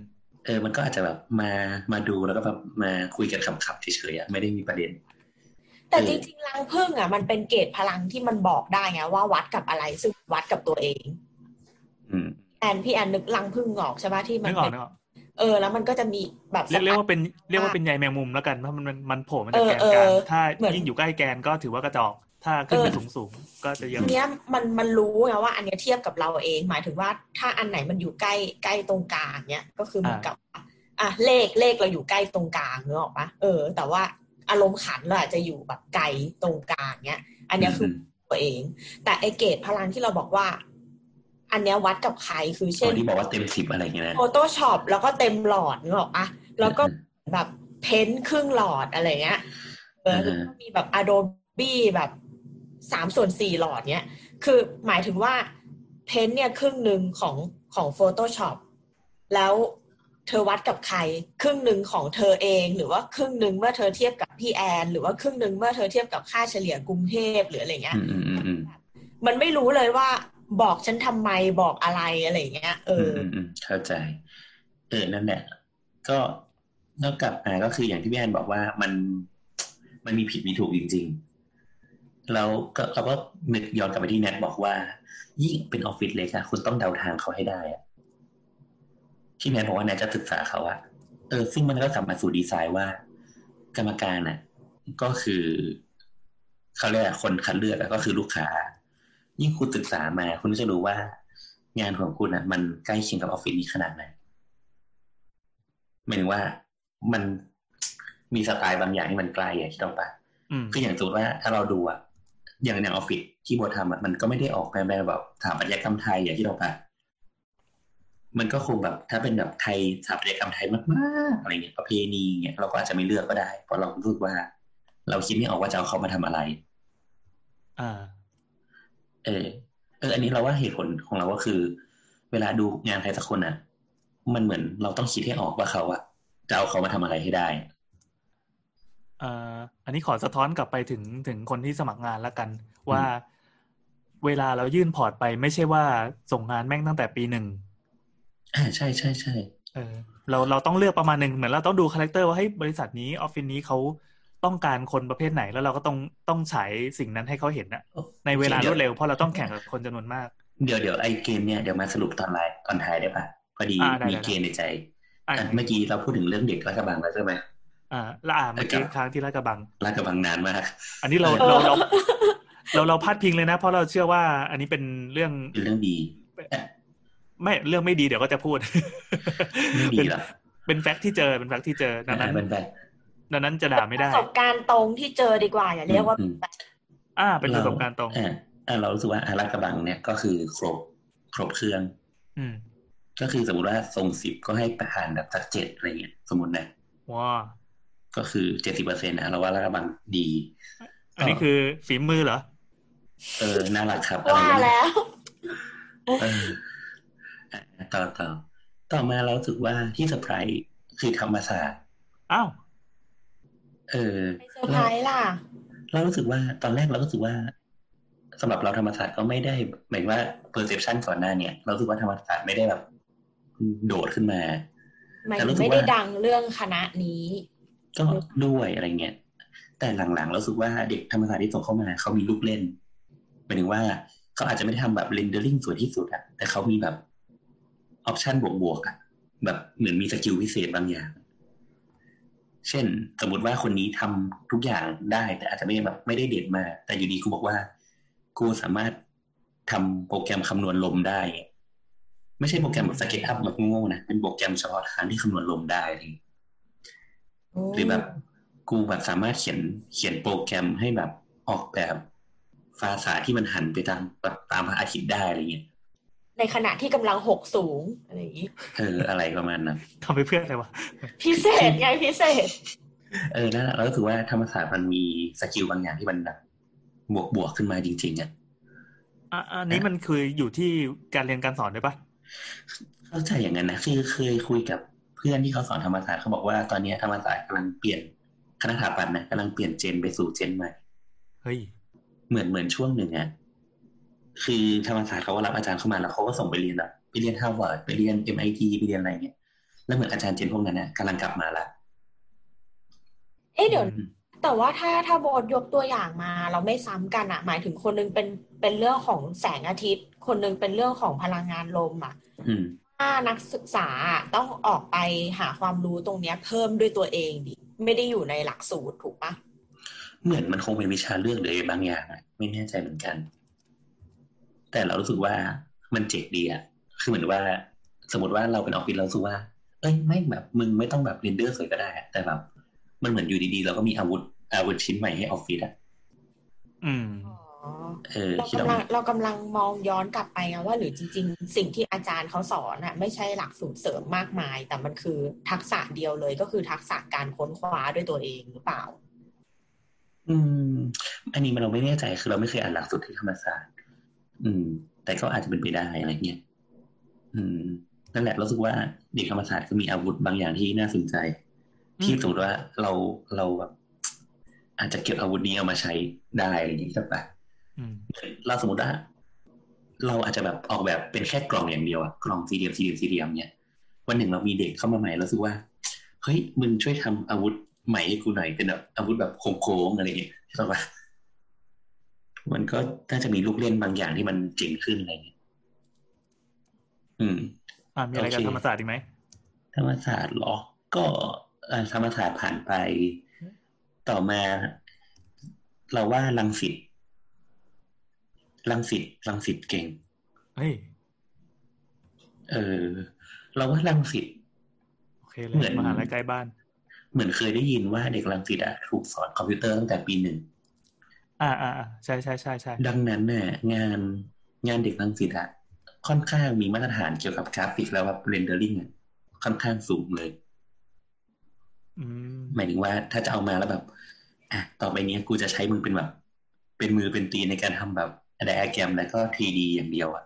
เออ มันก็อาจจะแบบมามาดูแล้วก็แบบมาคุยกันขำๆเฉยๆอะไม่ได้มีประเด็น แต่เออจริงๆลังพึ่งอะมันเป็นเกรดพลังที่มันบอกได้ไงว่าวัดกับอะไรซึ่งวัดกับตัวเอง อืมแอนพี่แอนนึกลังพึ่งออกใช่ปะที่มันึนกออเป็กนนึกออกเออแล้วมันก็จะมีแบบเรียกเรียกว่าเป็นเรียกว่าเป็นใยแมงมุมแล้วกันเพราะมันมันมันโผล่มาจากแกนกลางเออเออถ้าเหมือนยิ่งอยู่ใกล้แกนก็ถือว่ากระจอก ถ้าขึ้นไปสูงสูงๆก็จะเยทีอะเนี้ยมันมันรู้ไงว่า อันเนี้ยเทียบกับเราเอง หมายถึงว่าถ้าอันไหนมันอยู่ใกล้ใกล้ตรงกลางเนี้ยก็คือเหมือนกับว่าอะเลขเลขเราอยู่ใกล้ตรงกลางเนกออกปะเออ แต่ว่าอารมณ์ขันเราอาจจะอยู่แบบไกลตรงกลางเนี้ย อันเนี้ยคือตัวเอง แต่ไอ้เกจพลังที่เราบอกว่า อันเนี้ยวัดกับใครคือตอนเช่นที่บอกว่าเต็มสิบอะไรเงี้ยนะ Pho toshop แล้วก็เต็มหลอดนึกออกปะแล้วก็แบบ paint ครึ่งหลอดอะไรเงี้ยเออแล้วก็มีแบบ Adobe แบบ สามส่วนสี่หลอดเนี้ย คือหมายถึงว่า paint เนี่ยครึ่งหนึ่งของของ Photoshop แล้วเธอวัดกับใคร ครึ่งหนึ่งของเธอเอง หรือว่าครึ่งหนึ่งเมื่อเธอเทียบกับพี่แอน หรือว่าครึ่งหนึ่งเมื่อเธอเทียบกับค่าเฉลี่ยกรุงเทพหรืออะไรเงี้ยอืมอืมอืมอืมมันไม่รู้เลยว่าบอกฉันทำไมบอกอะไรอะไรเงี้ย เออืมออืมอืมเข้าใจ เออนั่นแหละก็นอกจากอ่าก็คืออย่างที่พี่แอนบอกว่ามันมันมีผิดมีถูกจริง ๆ แล้วก็เราก็นึกย้อนกลับไปที่แนทบอกว่า ยิ่งเป็นออฟฟิศเล็กอะคุณต้องเดาทางเขาให้ได้อะที่แนทบอกว่าแนทจะศึกษาเขาอะเออซึ่งมันก็กลับมาสู่ดีไซน์ว่า กรรมการอะก็คือเขาเรียกอะคนคัดเลือกอะก็คือลูกค้า ยิ่งคุณศึกษามา คุณก็จะรู้ว่า งานของคุณอะมันใกล้เคียงกับออฟฟิศนี้ขนาดไหนหมายถึงว่ามันมีสไตล์บางอย่างที่มันใกล้อะคิดออกปะอืมคืออย่างสมมติว่าถ้าเราดูอะ อย่างในออฟฟิศที่โบทำอะมันก็ไม่ได้ออกมาแบบสถาปัตยกรรมไทยอย่างที่เราปะมันก็คงแบบถ้าเป็นแบบไทยสถาปัตยกรรมไทยมากๆอะไรเงี้ยประเพณีเงี้ยเราก็อาจจะไม่เลือกก็ได้ เพราะเรารู้สึกว่า เราคิดไม่ออกว่าจะเอาเขามาทำอะไร อ่า เออ เออ อันนี้เราว่าเหตุผลของเราก็คือ เวลาดูงานใครสักคนอะ มันเหมือนเราต้องคิดให้ออกว่าเขาอะจะเอาเขามาทำอะไรให้ได้เอ่ออันนี้ขอสะท้อนกลับไปถึงถึงคนที่สมัครงานแล้วกัน ว่าเวลาเรายื่นพอร์ตไปไม่ใช่ว่าส่งงานแม่งตั้งแต่ปีหนึ่งอ่าใช่ใช่ใช่เออเราเราต้องเลือกประมาณหนึ่งเหมือนเราต้องดู character ว่าเฮ้ยบริษัทนี้ออฟฟิศนี้เขาต้องการคนประเภทไหนแล้วเราก็ต้องต้องฉายสิ่งนั้นให้เขาเห็นนะในเวลารวดเร็วเพราะเราต้องแข่งกับคนจำนวนมาก เดี๋ยวเดี๋ยวไอ้เกจเนี่ยเดี๋ยวมาสรุปตอนไลน์ตอนท้ายได้ปะพอดีอ่าได้มีได้เกจในใจอ่าอะเมื่อกี้เราพูดถึงเรื่องเด็กลาดกระบังแล้วใช่ไหม อ่าและอ่าเมื่อกี้ครับค้างที่ลาดกระบังลาดกระบังนานมาก อันนี้เราเออเราเราเราเราพลาดพิงเลยนะ เพราะเราเชื่อว่า อันนี้เป็นเรื่องเป็นเรื่องดีเอ๊ะไม่เรื่องไม่ดีเดี๋ยวก็จะพูดไม่ดีเป็นเหรอเป็นแฟกต์ที่เจอเป็นแฟกต์ที่เจอดังนั้นอ่าเป็นแบบดังนั้นจะด่าไม่ปได้ระสบการณ์ตรงที่เจอดีกว่า อย่าเรียกว่าอืมอ่า เป็นประสบการณ์ตรงอ่าอ่าเรารู้สึกว่าอาลาดกระบังเนี่ยก็คือครบครบเครื่อง อืม ก็คือสมมติว่าทรงสิบก็ให้ผ่านแบบสักเจ็ดอะไรเงี้ยสมมตินะว้า ก็คือเจ็ดสิบเปอร์เซ็นต์นะเราว่าลาดกระบังดี อันนี้คือฝีมือเหรอ เออ น่ารักครับอะไรว่าเงี้ยแล้วเอออะต่อต่อต่อมาเรารู้สึกว่าที่เซอร์ไพรส์คือธรรมศาสตร์อ้าวเออไปเซอร์ไพรส์ล่ะ เรารู้สึกว่าตอนแรกเรารู้สึกว่าสำหรับเราธรรมศาสตร์ก็ไม่ได้หมายว่า perception ก่อนหน้าเนี่ย เรารู้สึกว่าธรรมศาสตร์ไม่ได้แบบ โดดขึ้นมาหมายถึงแต่รู้สึกไม่ได้ว่าดังเรื่องคณะนี้ ก็ด้วยอะไรเงี้ยแต่หลังๆเราสึกว่าเด็กธรรมศาสตร์ที่ส่งเข้ามาเขามีลูกเล่นหมายถึงว่าเขาอาจจะไม่ได้ทำแบบ rendering สวยที่สุดอะแต่เขามีแบบ option บวกๆอะแบบเหมือนมี skill พิเศษบางอย่าง เช่น สมมติว่าคนนี้ทำทุกอย่างได้แต่อาจจะไม่แบบไม่ได้เด่นมา แต่อยู่ดีกูบอกว่ากูสามารถทำโปรแกรมคำนวณลมได้ ไม่ใช่โปรแกรมแบบสเก็ตอัพแบบโง่ๆนะเป็นโปรแกรมเฉพาะทางที่คำนวณลมได้อะไรอย่างเงี้ย หรือแบบกูแบบสามารถเขียนเขียนโปรแกรมให้แบบออกแบบฟ้าสาที่มันหันไปตามแบบตามพระอาทิตย์ได้อะไรเงี้ยในขณะที่กำลังหกสูงอะไรอย่างนี้เอออะไรประมาณนั้นทำไปเพื่ออะไรวะพิเศษไงพิเศษ เออนั่นแหละเราก็ถือว่าธรรมศาสตร์มันมีskill บางอย่างที่มันแบบบวกบวกๆขึ้นมาจริงๆอะอะอันนี้มันคืออยู่ที่การเรียนการสอนด้วยปะเข้าใจอย่างนั้นนะคือเคยคุยกับ เพื่อนที่เขาสอนธรรมศาสตร์เขาบอกว่าตอนนี้ธรรมศาสตร์กำลังเปลี่ยนคณะสถาปัตย์นะกำลังเปลี่ยน gen ไปสู่ gen ใหม่เฮ้ยเหมือนเหมือนช่วงหนึ่งอะคือธรรมศาสตร์เขาก็รับอาจารย์เข้ามาแล้วเขาก็ส่งไปเรียนแบบไปเรียนฮาร์วาร์ดไปเรียน MIT ไปเรียนอะไรเงี้ยแล้วเหมือนอาจารย์ gen พวกนั้นนะกำลังกลับมาละเอ๊ะเดี๋ยวอืมแต่ว่าถ้าถ้าโบทยกตัวอย่างมา เราไม่ซ้ำกันอะหมายถึงคนนึงเป็นเป็นเรื่องของแสงอาทิตย์ คนนึงเป็นเรื่องของพลังงานลมอะอืมถ้า นักศึกษาอะต้องออกไปหาความรู้ตรงเนี้ยเพิ่มด้วยตัวเองดิไม่ได้อยู่ในหลักสูตรถูกปะเหมือนมันคงเป็นวิชาเลือกหรืออะไรบางอย่างอะไม่แน่ใจเหมือนกัน แต่เรารู้สึกว่ามันเจ๋งดีอะคือเหมือนว่า สมมติว่าเราเป็นออฟฟิศเรารู้สึกว่า เอ้ยไม่แบบมึงไม่ต้องแบบเรนเดอร์สวยก็ได้อะแต่แบบมันเหมือนอยู่ดีๆ เราก็มีอาวุธอาวุธชิ้นใหม่ให้ออฟฟิศอะอืมอ๋อ เออเราคิดออกกำไหมลังเรากำลังมองย้อนกลับไปไงว่าหรือจริง ๆ สิ่งที่อาจารย์เขาสอนอะไม่ใช่หลักสูตรเสริมมากมาย แต่มันคือทักษะเดียวเลยก็คือทักษะการค้นคว้าด้วยตัวเองหรือเปล่า อืม อันนี้มันเราไม่แน่ใจคือเราไม่เคยอ่านหลักสูตรที่ธรรมศาสตร์ อืม แต่ก็อาจจะเป็นไปได้อะไรเงี้ยอืมนั่นแหละรู้สึกว่าเด็กธรรมศาสตร์ก็มีอาวุธบางอย่างที่น่าสนใจอืมที่สมมติว่าเราเราแบบอาจจะเก็บอาวุธนี้เอามาใช้ได้อะไรอย่างนี้ใช่ปะอืม เราสมมติว่าเราอาจจะแบบออกแบบเป็นแค่กล่องอย่างเดียวอะกล่องสี่เหลี่ยมสี่เหลี่ยมสี่เหลี่ยมเนี่ยวันหนึ่งเรามีเด็กเข้ามาใหม่เราสึกว่าเฮ้ยมึงช่วยทำอาวุธใหม่ให้กูหน่อยเป็นแบบอาวุธแบบโค้งๆอะไรอย่างเงี้ยใช่ปะมันก็น่าจะมีลูกเล่นบางอย่างที่มันเจ๋งขึ้นอะไรอย่างเงี้ยอืม อ่ามีอะไรกับโอเคธรรมศาสตร์อีกไหมธรรมศาสตร์เหรอ ก็เอ่อธรรมศาสตร์ผ่านไป ต่อมา เราว่าลังสิต ลังสิตลังสิตเก่งเฮ้ยเออ เราว่าลังสิตโอเคเลเหมือยนมหาลัยใกล้บ้าน เหมือนเคยได้ยินว่าเด็กลังสิตอะถูกสอนคอมพิวเตอร์ตั้งแต่ปีหนึ่งอ่าอ่าอ่าใช่ใช่ใช่ใช่ดังนั้นน่ะงานงานเด็กรังสิตอะค่อนข้างมีมาตรฐานเกี่ยวกับกราฟิกแล้วแบบ rendering อะค่อนข้างสูงเลยอืมหมายถึงว่าถ้าจะเอามาแล้วแบบ อะต่อไปเนี้ยกูจะใช้มือเป็นแบบ เป็นมือเป็นตีนในการทำแบบ ไดอะแกรมแล้วก็ 3D อย่างเดียวอะ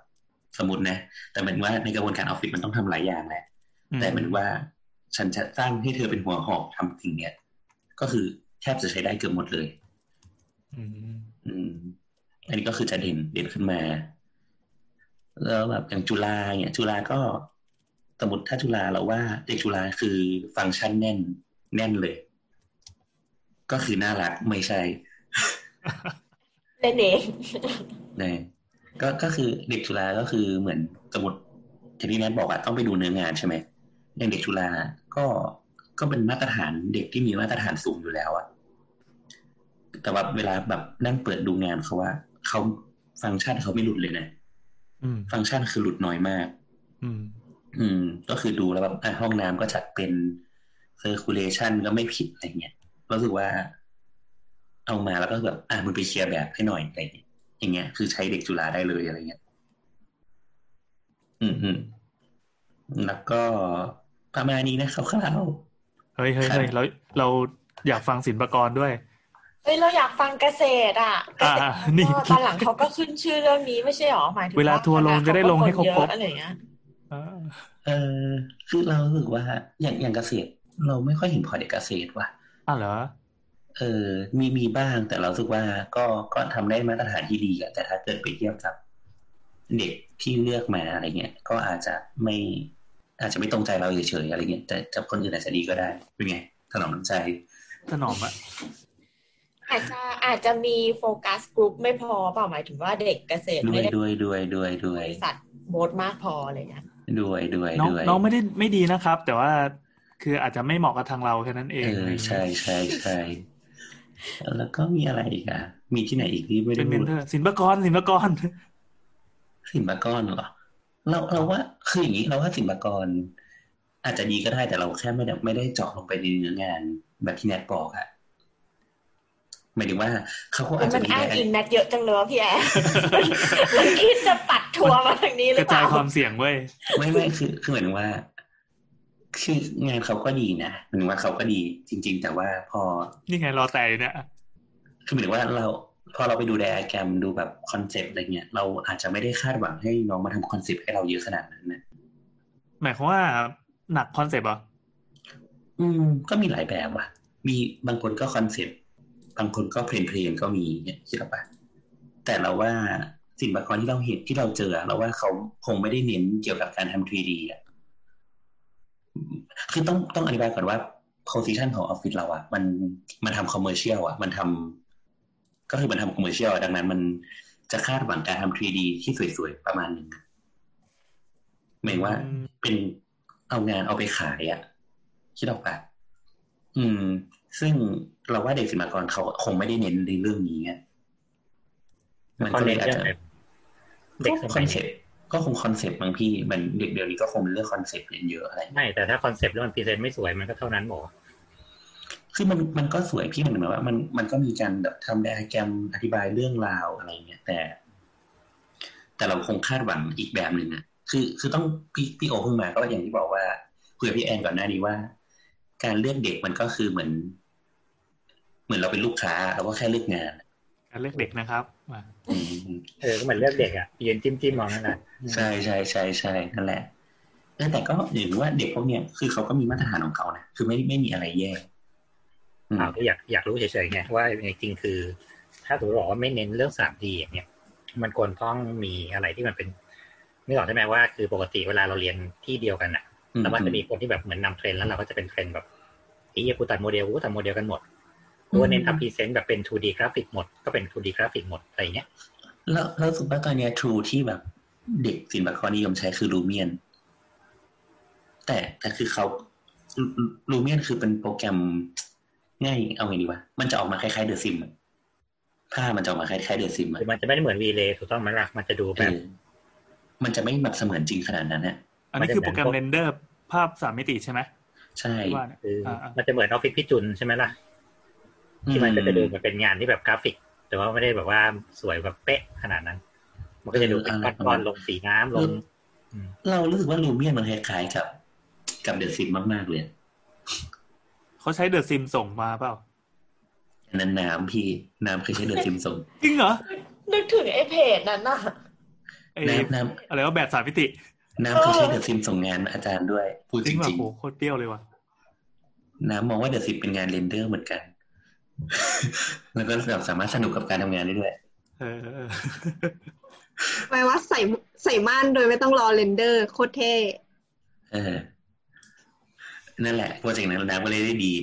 สมมตินะ แต่เหมือนว่าในกระบวนการออฟฟิศมันต้องทำหลายอย่างแหละอืมแต่เหมือนว่าฉันจะสร้างให้เธอเป็นหัวหอกทำสิ่งเนี้ยก็คือแทบจะใช้ได้เกือบหมดเลยอืมอืมอันนี้ก็คือจะเด่นเด่นขึ้นมา แล้วแบบอย่างจุฬาเนี่ยจุฬาก็สมมติถ้าจุฬาเราว่าเด็กจุฬาคือฟังก์ชันแน่น แน่นเลย ก็คือน่ารักไม่ใช่เล่นเอง นะก็ก็คือเด็กจุฬาก็คือเหมือนสมมติที่พี่แนทบอกอะต้องไปดูเนื้องานใช่ไหมอย่างเด็กจุฬาก็ก็เป็นมาตรฐานเด็กที่มีมาตรฐานสูงอยู่แล้วอะแต่ว่าเวลาแบบนั่งเปิดดูงานเขาว่าเขาฟังก์ชันเขาไม่หลุดเลยนะอืมฟังก์ชันคือหลุดน้อยมาก อืม อืม ก็คือดูแล้วแบบอะห้องน้ำก็จัดเป็น circulation ก็ไม่ผิดอะไรเงี้ยรู้สึกว่าเอามาแล้วก็แบบอะมึงไปเคลียร์แบบให้หน่อยอะไรเงี้ย อย่างเงี้ย คือใช้เด็กจุฬาได้เลยอะไรเงี้ย อืมอืมแล้วก็ประมาณนี้นะคร่าวเฮ้ยเฮ้ยเฮ้ยเราเราอยากฟังศิลปากรด้วยเฮ้ยเราอยากฟังเกษตรอะเกษตรอ่านี่ก็ตอนหลังเขาก็ขึ้นชื่อเรื่องนี้ไม่ใช่หรอหมายถึงเวลาทัวร์ลงจะได้ลงให้ครบๆเยอะอะไรอย่างเงี้ยอ่าๆเออคือเรารู้สึกว่าอย่างอย่างเกษตร เราไม่ค่อยเห็น port เด็กเกษตรว่ะอ้าวเหรอ เออมีมีบ้างแต่เราสึกว่าก็ก็ทำได้มาตรฐานที่ดีอะแต่ถ้าเกิดไปเทียบกับเด็กที่เลือกมาอะไรเงี้ย ก็อาจจะไม่ อาจจะไม่ตรงใจเราเฉยๆอะไรเงี้ยแต่กับคนอื่นอาจจะดีก็ได้เป็นไงถนอมน้ำใจถนอมอะอาจจะอาจจะมีโฟกัสกลุ่มไม่พอเปล่าหมายถึงว่าเด็กเกษตรด้วไม่ยได้ด้วยด้วยด้วยด้วบยริษัทโบสมากพออะไรเงี้ยด้วยด้วยน้องด้วยน้องไม่ได้ไม่ดีนะครับ แต่ว่าคืออาจจะไม่เหมาะกับทางเราแค่นั้นเอเองอใช่ใช่ใช่ แล้วก็มีอะไรอีกอะมีที่ไหนอีกที่ไม่ได้เป็นเมพูนดเทอร์สินปกรสินปกรสินปากรเหรอเราเราว่าคืออย่างนี้เราว่าสินปากรอาจจะดีก็ได้แต่เราแค่ไม่ได้ไม่ได้เจาะลงไปในเนื้องานแบบที่แนทบอกอะหมายถึงว่าเขาก็อาจมัจะนมีอ้างแนอิงแนทเยอะจังเลยวะพี่แอนมันคิดจะปัดทัวร์มาทางนี้หกรือระเปจายล่าความเสี่ยงเว้ยไม่ไม่คือคือหมายถึงว่า คืองานเขาก็ดีนะหมายถึงว่าเขาก็ดีจริง ๆ แต่ว่าพอนี่ไงรอแต่อยู่เนี่ยคือหมายถึงว่าเราพอเราไปดูไดอะแกรมดูแบบ concept อะไรเงี้ยเราอาจจะไม่ได้คาดหวังให้น้องมาทำ concept ให้เราเยอะขนาดนั้นนะหมายความว่าหนัก concept เหรออืม ก็มีหลายแบบว่ะ มีบางคนก็ conceptบางคนก็ plain plain ๆก็มีเนี่ยคิดออกปะแต่เราว่าศิลปากรที่เราเห็นที่เราเจออะเราว่าเขาคงไม่ได้เน้นเกี่ยวกับการทำ 3D อะ คือต้องต้องอธิบายก่อนว่า position ของออฟฟิศเราอะมันมันทำ commercial อะมันทำก็คือมันทำ commercial ดังนั้น มันจะคาดหวังการทำ 3D ที่สวยๆ ประมาณหนึ่งอะหมายว่าอืมเป็นเอางานเอาไปขายอะคิดออกปะอืม ซึ่งเราว่าเด็กศิลปากรเขาคงไม่ได้เน้นในเรื่องนี้ไงมันก็เลยอาจจะเด็กสคมัยนนี้ก็ concept ก็คง concept บางพี่มันเด็กเดี๋ยวนี้ก็คงเป็นเรื่อง concept เยอะอะไรไม่แต่ถ้า concept แล้วมัน present ไม่สวยมันก็เท่านั้นหรอคือมันมันก็สวยพี่มันเหมือนว่า มันมันก็มีการแบบทำไดอะแกรมอธิบายเรื่องราวอะไรเงี้ยแต่ แต่เราคงคาดหวังอีกแบบหนึ่งอะคือคือต้องพี่พี่โอเพิ่งมาก็อย่างที่บอกว่าคุยกับพี่แอนก่อนหน้านี้ว่า การเลือกเด็กมันก็คือเหมือน เหมือนเราเป็นลูกค้าเราก็แค่เลือกงาน การเลือกเด็กนะครับอ่าอืม เออก็เหมือนเลือกเด็กอะยืนจิ้มจิ้มมองนั่นแหละใช่ใช่ใช่ใช่นั่นแหละเออแต่ก็อย่างว่าเด็กพวกเนี้ยคือเขาก็มีมาตรฐานของเขานะคือไม่ไม่มีอะไรแย่อืมอ้าวก็อยากอยากรู้เฉยๆไงว่าจริงๆคือ ถ้าสมมติบอกว่าไม่เน้นเรื่องสามดีอย่างเงี้ยมันควรต้องมีอะไรที่มันเป็นนึกออกใช่ไหมว่าคือปกติเวลาเราเรียนที่เดียวกันอะอืมแล้วมันจะมีคนที่แบบเหมือนนำเทรนด์แล้วเราก็จะเป็นเทรนด์แบบไอ้เหี้ยกูตัดโมเดลกูตัดโมเดลกันหมด กูว่าเน้นทำ present แบบเป็น 2D กราฟิกหมด ก็เป็น 2D กราฟิกหมดอะไรเงี้ย แล้วแล้วรู้สึกว่าตอนเนี้ย tool ที่แบบเด็กศิลปากรนิยมใช้คือ Lumion แต่แต่คือเขา Lumion คือเป็นโปรแกรมง่ายเอาไงดีวะ มันจะออกมาคล้ายๆ The Sims ภาพมันจะออกมาคล้ายๆเดอะซิมคือมันจะไม่ได้เหมือน V-Ray ถูกต้องไหมล่ะมันจะดูเอแบบอมันจะไม่แบบเสมือนจริงขนาดนั้นนะอันนี้คือโปรแกรม render ภาพสามมิติใช่ไหมใช่ที่ว่าเนี่ยคืออ่าๆมันจะเหมือนออฟฟิศพี่จุนใช่ไหมล่ะ ที่มันก็จะดูเหมือนเป็นงานที่แบบกราฟิก แต่ว่าไม่ได้แบบว่าสวยแบบเป๊ะขนาดนั้น มันก็จะดูเป็นก้อนๆลงสีน้ำลงอืมเรารู้สึกว่า Lumion มันคล้ายๆกับ กับ The Sims มากๆเลยเขาใช้ The Sims ส่งมาเปล่าอันนั้นน้ำพี่น้ำเคยใช้ The Sims ส่งจริงเหรอนึกถึงไอ้เพจนั้นน่ะไอ้น้ำอะไรว่าแบบสามมิติน้ำเคยใช้ The Sims ส่งงานอาจารย์ด้วยพูดจจริงป่ะริงโหโคตรเปรี้ยวเลยว่ะๆน้ำมองว่า The Sims เป็นงาน render เหมือนกัน แล้วก็แบบสามารถสนุกกับการทำงานได้ด้วยเออเออหมายว่าใส่ใส่ม่านโดยไม่ต้องรอ render โคตรเท่เออ นั่นแหละโปรเจกต์นั้นน้ำก็เลยได้ดี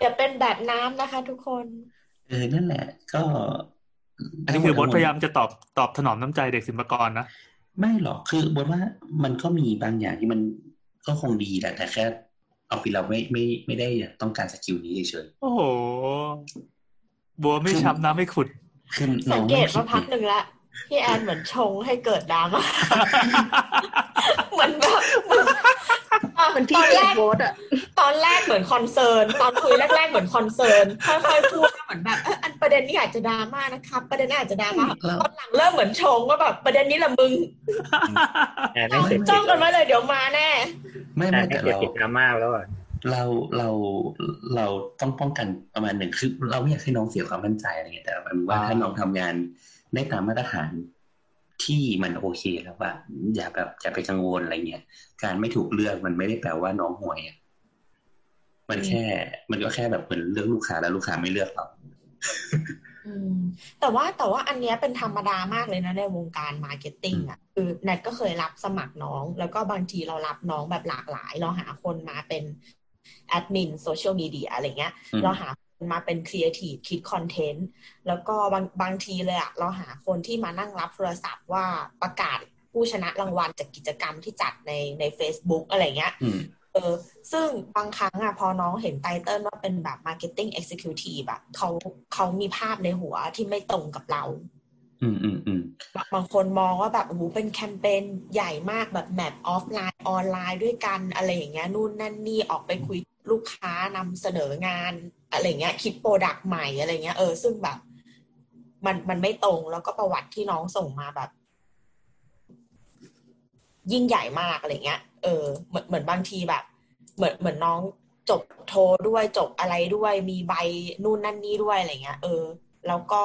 อย่าเป็นแบบน้ำนะคะทุกคน เออ นั่นแหละ ก็อันนี้คือบทพยายามจะตอบตอบถนอมน้ำใจเด็กศิลปากรนะ ไม่หรอกคือบทว่ามันก็มีบางอย่างที่มันก็คงดีแหละแต่แค่ ออฟฟิศเราไม่ไม่ไม่ได้ต้องการ skill นี้เฉยโอ้โห บัวไม่ช้ำน้ำไม่ขุดๆคือน้องสังเกตมาพักหนึ่งละพี่แอนเหมือนชงให้เกิดดราม่าเหมือนแบบเห มือนอะมันตพี่อนเกแรดกโบสอะตอนแรกเหมือนคอนเซิร์นตอนคุยแรกๆเหมือนคอนเซิร์นค่อยๆพูดเหมือนแบบเอออันประเด็นนี้อาจจะดราม่านะครับ ประเด็นนี้อาจจะดราม่าแล้วตอนหลังเริ่มเหมือนชงว่าแบบประเด็นนี้แหละมึงแอนไม่เสร็จจ้องกันไว้เลยเดี๋ยวมาแน่ ไม่แอไม่นไม่แต่เสร็จเราติดดราม่าแล้วอะเราเราเราต้องป้องกันประมาณหนึ่งคือเราไม่อยากให้น้องเสียความมั่นใจอะไรเงี้ยแต่แบบว่าอ่าถ้าน้องทำงานได้ตามมาตรฐาน ที่มันโอเคแล้วว่าอย่าแบบอย่าไปกังวลอะไรเงี้ยการไม่ถูกเลือกมันไม่ได้แปลว่าน้องห่วยอะมันแค่ มันก็แค่แบบเหมือนเลือกลูกค้าแล้วลูกค้าไม่เลือกเราอืมแต่ว่าแต่ว่าอันเนี้ยเป็นธรรมดามากเลยนะในวงการ marketing อะคือแนทก็เคยรับสมัครน้อง แล้วก็บางทีเรารับน้องแบบหลากหลาย เราหาคนมาเป็นแอดมินโซเชียลมีเดียอะไรเงี้ยอืมเราหาคน มาเป็นครีเอทีฟคิดคอนเทนต์แล้วก็บางบางทีเลยอะเราหาคนที่มานั่งรับโทรศัพท์ว่าประกาศผู้ชนะรางวัลจากกิจกรรมที่จัดในใน Facebook อะไรเงี้ยอืมเออซึ่งบางครั้งอะพอน้องเห็น title ว่าเป็นแบบ Marketing Executive แบบเขาเขามีภาพในหัวที่ไม่ตรงกับเราอืมอืมอืมบางบางคนมองว่าแบบโอ้โหเป็นแคมเปญใหญ่มากแบบ map ออฟไลน์ออนไลน์ด้วยกันอะไรอย่างเงี้ยนู่นนั่นนี่ออกไปคุยกับลูกค้านำเสนองาน อะไรเงี้ย คิดโปรดักต์ใหม่อะไรเงี้ยเออซึ่งแบบ มันมันไม่ตรงแล้วก็ประวัติที่น้องส่งมาแบบ ยิ่งใหญ่มากอะไรเงี้ย เออเหมือนเหมือนบางทีแบบ เหมือนเหมือนน้องจบโทด้วยจบอะไรด้วยมีใบนู่นนั่นนี่ด้วยอะไรเงี้ย เออ แล้วก็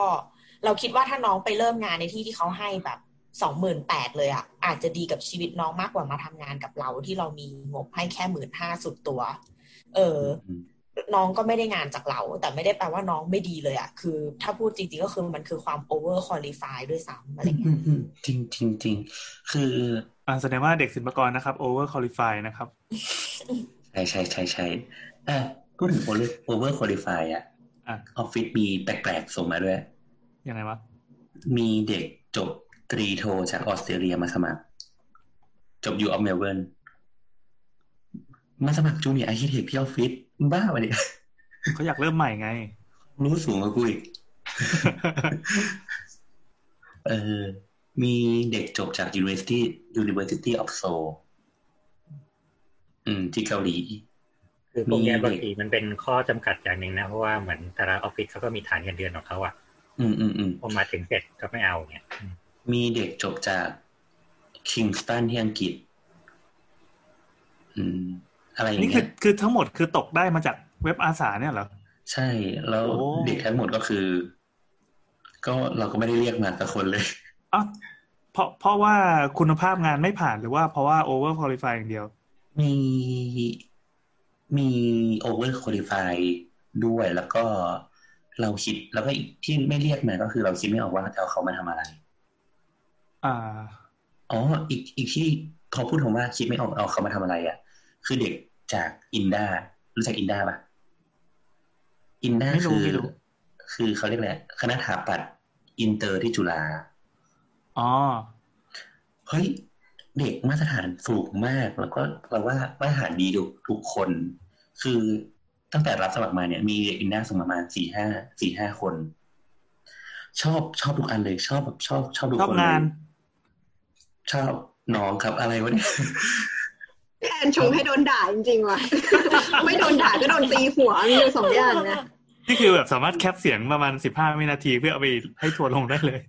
เราคิดว่าถ้าน้องไปเริ่มงานในที่ที่เขาให้แบบสองหมื่นแปดเลยอะอาจจะดีกับชีวิตน้องมากกว่ามาทำงานกับเราที่เรามีงบให้แค่หมื่นห้าสุดตัว เออ น้องก็ไม่ได้งานจากเรา แต่ไม่ได้แปลว่าน้องไม่ดีเลยอะคือ ถ้าพูดจริง ๆ ก็คือมันคือความ over qualify ด้วยซ้ำอะไรอืเงี้มยอืมจริงจริงจริงคืออ่าแสดงว่าเด็กศิลปากรนะครับ over qualify นะครับ ใช่ใช่ใช่ใช่อะพูดถึง over over qualify อะอะออฟฟิศมีแปลกๆส่งมาด้วย ยังไงวะ มีเด็กจบตรีโทจากออสเตรเลียมาสมัคร จบ U of เมลเบิร์นมาสมัคร junior architect ที่ออฟฟิศ บ้าวะเนี่ยเขาอยากเริ่มใหม่ไง รู้สูงกว่ากูอีก เออ มีเด็กจบจาก University University of Seoul อืม ที่เกาหลี คือพวกเนี้ยมีเด็กบางทีมันเป็นข้อจำกัดอย่างหนึ่งนะ เพราะว่าเหมือนแต่ละออฟฟิศเขาก็มีฐานเงินเดือนของเขาอะอืมอืมอืมพอมาถึงเสร็จก็ไม่เอาเนี่ยอืมมีเด็กจบจากคิงสตันที่อังกฤษ อืม อะไรอย่างนี่คืเงี้อยคือทั้งหมดคือตกได้มาจากเว็บอาสาเนี่ยเหรอ ใช่ แล้วโอ้เด็กทั้งหมดก็คือ ก็เราก็ไม่ได้เรียกมาสักคนเลยอ้าวเพราะเพราะว่าคุณภาพงานไม่ผ่านหรือว่าเพราะว่า over qualify อย่างเดียว มีมีoverqualiริฟายด้วยแล้วก็เราคิดแล้วก็อีกที่ไม่เรียกมาก็คือเราคิดไม่ออกว่าจะเอาเขามาทำอะไร อ่า อ๋อ อีกอีกที่พอพูดถึงว่าคิดไม่ออกเอาเขามาทำอะไรอะ คือเด็กจาก INDA รู้จัก INDA ปะ INDA ไม่รู้คือไม่รู้คือเขาเรียกแหละไรคณะถาปัตย์อินเตอร์ที่จุฬาอ๋อเฮ้ยเด็กมาตรฐานสูงมากแล้วก็เราว่ามาตรฐานดีทุกทุกคน คือตั้งแต่รับสมัครมาเนี่ย มีเด็กอินดาส่งมาประมาณสี่ห้าสี่ห้าคน ชอบชอบทุกอันเลยชอบแบบชอบชอบทุกชอบคนเลยงานชอบน้องครับอะไรวะเนี่ย แทนชงให้โดนด่าจริงๆว่ะไม่โดนด่าก็โดนตีหัวมีอยู่สองอย่างนะนี่คือแบบสามารถแคปเสียงประมาณสิบห้าวินาทีเพื่อเอาไปให้ทัวร์ลงได้เลย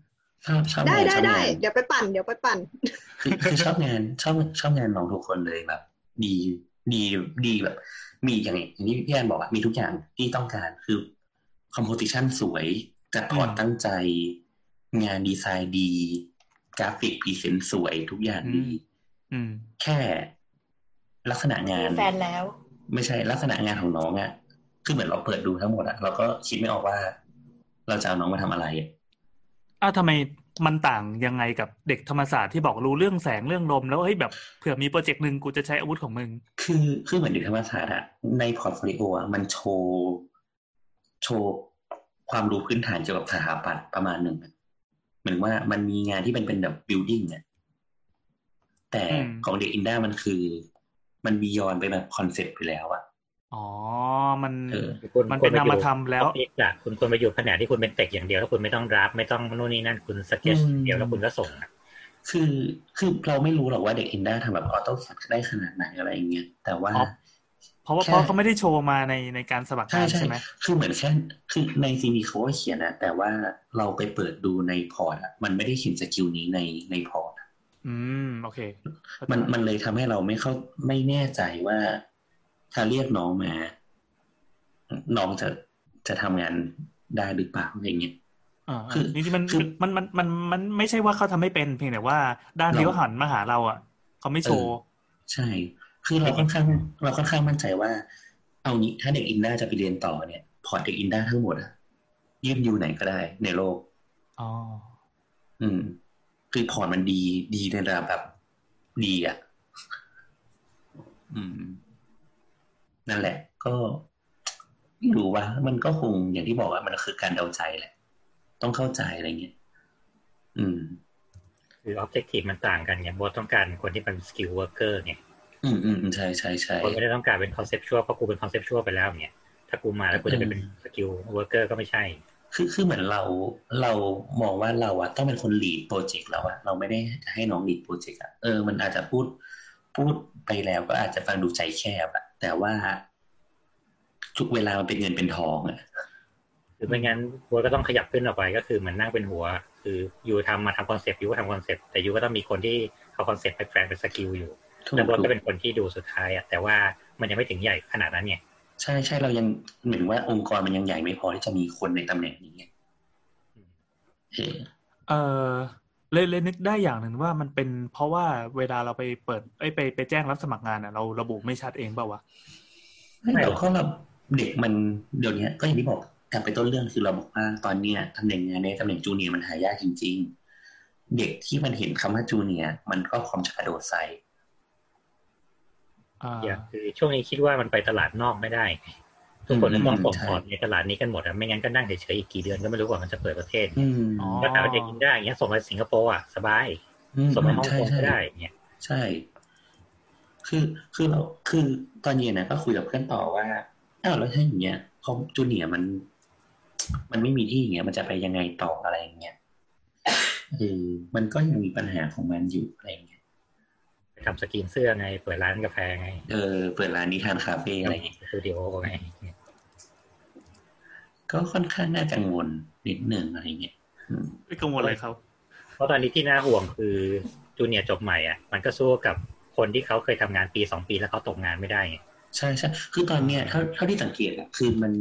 ชอบชอบได้งานได้ชอบได้งานเดเดี๋ยวไปปั่นเดี๋ยวไปปั่นคือคือชอบงานชอบชอบงานน้องทุกคนเลยแบบดีดีดีแบบ มีอย่างอย่างที่พี่แอนบอกอะมีทุกอย่างที่ต้องการคือ composition สวยจัด port อืมตั้งใจ งานดีไซน์ดี กราฟิก present สวยทุกอย่างดีอืมแค่ ลักษณะงานมีแฟนแล้ว ไม่ใช่ลักษณะงานของน้องอะคือเหมือนเราเปิดดูทั้งหมดอะเราก็คิดไม่ออกว่า เราจะเอาน้องมาทำอะไรอะอ้าวทำไมมันต่างยังไงกับเด็กธรรมศาสตร์ที่บอกรู้เรื่องแสงเรื่องลมแล้วเฮ้ยแบบเผื่อมีโปรเจกต์หนึ่งกูจะใช้อาวุธของมึง คือคือเหมือนเด็กธรรมศาสตร์อะใน portfolio อะมันโชว์โชว์ความรู้พื้นฐานเกี่ยวกับสถาปัตย์ประมาณหนึ่งอะเหมือนว่ามันมีงานที่เป็นเป็นแบบบิ l ดิ้งอะแต่อืมของเด็ก INDA มันคือ มัน beyond ไปแบบคอนเซ็ปต์ไปแล้วอะอ๋อ มันเออคุณมันเป็นควรนามอยู่ธรรมแล้วออฟฟิศอะคุณควรไปอยู่แผนกที่คุณเป็นเต็กอย่างเดียวแล้วคุณไม่ต้องรับ ไม่ต้องนู่นนี่นั่นคุณสเก็ตเดียวแล้วคุณก็ส่งอะคือคือเราไม่รู้หรอกว่าเด็กอินด้าทำแบบออโต้แคปได้ขนาดไหนอะไรอย่างเงี้ยแต่ว่าอ๋อเพราะว่าแค่เพราะเขาไม่ได้โชว์มาในในการสมัครใช่งานใช่ใช่ไหมคือเหมือนแค่คือในซีดีเขาก็เขียนนะแต่ว่าเราไปเปิดดูในพอร์ตอะมันไม่ได้เขียนสกิลนี้ในในพอร์ต อืมโอเคเข้าใจมันมันเลยทำให้เราไม่เข้าไม่แน่ใจว่า ถ้าเรียกน้องมา น้องจะจะทำงานได้หรือเปล่าอะไรเงี้ยอ่าคือจริงๆมันคือมันมันมันมันไม่ใช่ว่าเขาทำไม่เป็นเพียงแต่ว่า ด้านที่เราเขาหันมาหาเราอะเขาไม่โชว์ใช่ คือเราค่อนข้าง เราค่อนข้างมั่นใจว่า เอางี้ถ้าเด็ก INDA จะไปเรียนต่อเนี่ย port เด็ก INDA ทั้งหมดอะยื่น U ไหนก็ได้ในโลกอ๋ออืม คือพอร์ตมันดีดีในระดับแบบดีอะ อืม นั่นแหละ ก็ไม่รู้ว่า มันก็คงอย่างที่บอกว่ามันคือการเดาใจแหละ ต้องเข้าใจอะไรเงี้ยอืม คือ objective มันต่างกันไงบอสต้องการคนที่เป็น skill worker ไงอืมอืมอืมใช่ใช่ใช่คนไม่ได้ต้องการเป็น conceptual เพราะกูเป็น conceptual ไปแล้วเนี่ยถ้ากูมาแล้วกูจะไปเป็น skill worker ก็ไม่ใช่ คือคือเหมือนเราเรามองว่าเราอะต้องเป็นคน lead โปรเจกต์เราอะเราไม่ได้ให้น้อง lead โปรเจกต์อะเออมันอาจจะพูดพูดไปแล้วก็อาจจะฟังดูใจแคบอะแต่ว่า ทุกเวลามันเป็นเงินเป็นทองอะหรือไม่งั้นบัวก็ต้องขยับขึ้นออกไปก็คือเหมือนนั่งเป็นหัว คือ you ทำมาทำคอนเซปต์ you ก็ทำคอนเซปต์แต่ you ก็ต้องมีคนที่เอาคอนเซปต์ไปแปลงเป็น skill อยู่ถูกแล้วบัวถูก็กเป็นคนที่ดูสุดท้ายอะแต่ว่ามันยังไม่ถึงใหญ่ขนาดนั้นไง ใช่ใช่เรายังเหมือนว่าองค์กรมันยังใหญ่ไม่พอที่จะมีคนในตำแหน่งนี้ไงเออเออเลยเลยนึกได้อย่างหนึ่งว่ามันเป็นเพราะว่าเวลาเราไปเปิดเอ้ยไปไปแจ้งรับสมัครงานอะ เราระบุไม่ชัดเองเปล่าวะไม่เราก็เราเด็กมันเดี๋ยวนี้ก็อย่างที่บอกกลับไปต้นเรื่องคือเราบอกว่าตอนเนี้ยตำแหน่งงานในตำแหน่งจูเนียร์มันหายากจริง ๆ เด็กที่มันเห็นคำว่าจูเนียร์มันก็พร้อมจะกระโดดใส่ อ่าอย่างคือช่วงนี้คิดว่ามันไปตลาดนอกไม่ได้ ทุกคนอืมมองส่งใช่ออกในตลาดนี้กันหมดอะไม่งั้นก็นั่งเฉยๆอีกกี่เดือนก็ไม่รู้ว่ามันจะเปิดประเทศอืมก็ถามว่าเด็กกินได้อย่างเงี้ยส่งไปสิงคโปร์อะสบายอืมส่งไปฮ่องใช่กงใช่ก็ได้เงี้ยใช่ คือคือเราคือตอนเย็นนะก็คุยกับเพื่อนต่อว่าอ้าวแล้วถ้าอย่างเงี้ยพอจูเนียร์มัน มันไม่มีที่อย่างเงี้ย มันจะไปยังไงต่ออะไรอย่างเงี้ยเออมันก็ยังมีปัญหาของมันอยู่อะไร ทำสกรีนเสื้อไง เปิดร้านกาแฟไง เออ เปิดร้านนิทานคาเฟ่อะไรอย่างเงี้ยสตูดิโอไง ก็ค่อนข้างน่ากังวลนิดหนึ่งอะไรเงี้ยอืมไม่กังวลอะไรเขาเพราะตอนนี้ที่น่าห่วงคือจูเนียร์จบใหม่อะ มันก็สู้กับคนที่เขาเคยทำงานปีสองปีแล้วเขาตกงานไม่ได้ไงใช่ใช่คือตอนเนี้ยเท่าเท่าที่สังเกตอะคือมัน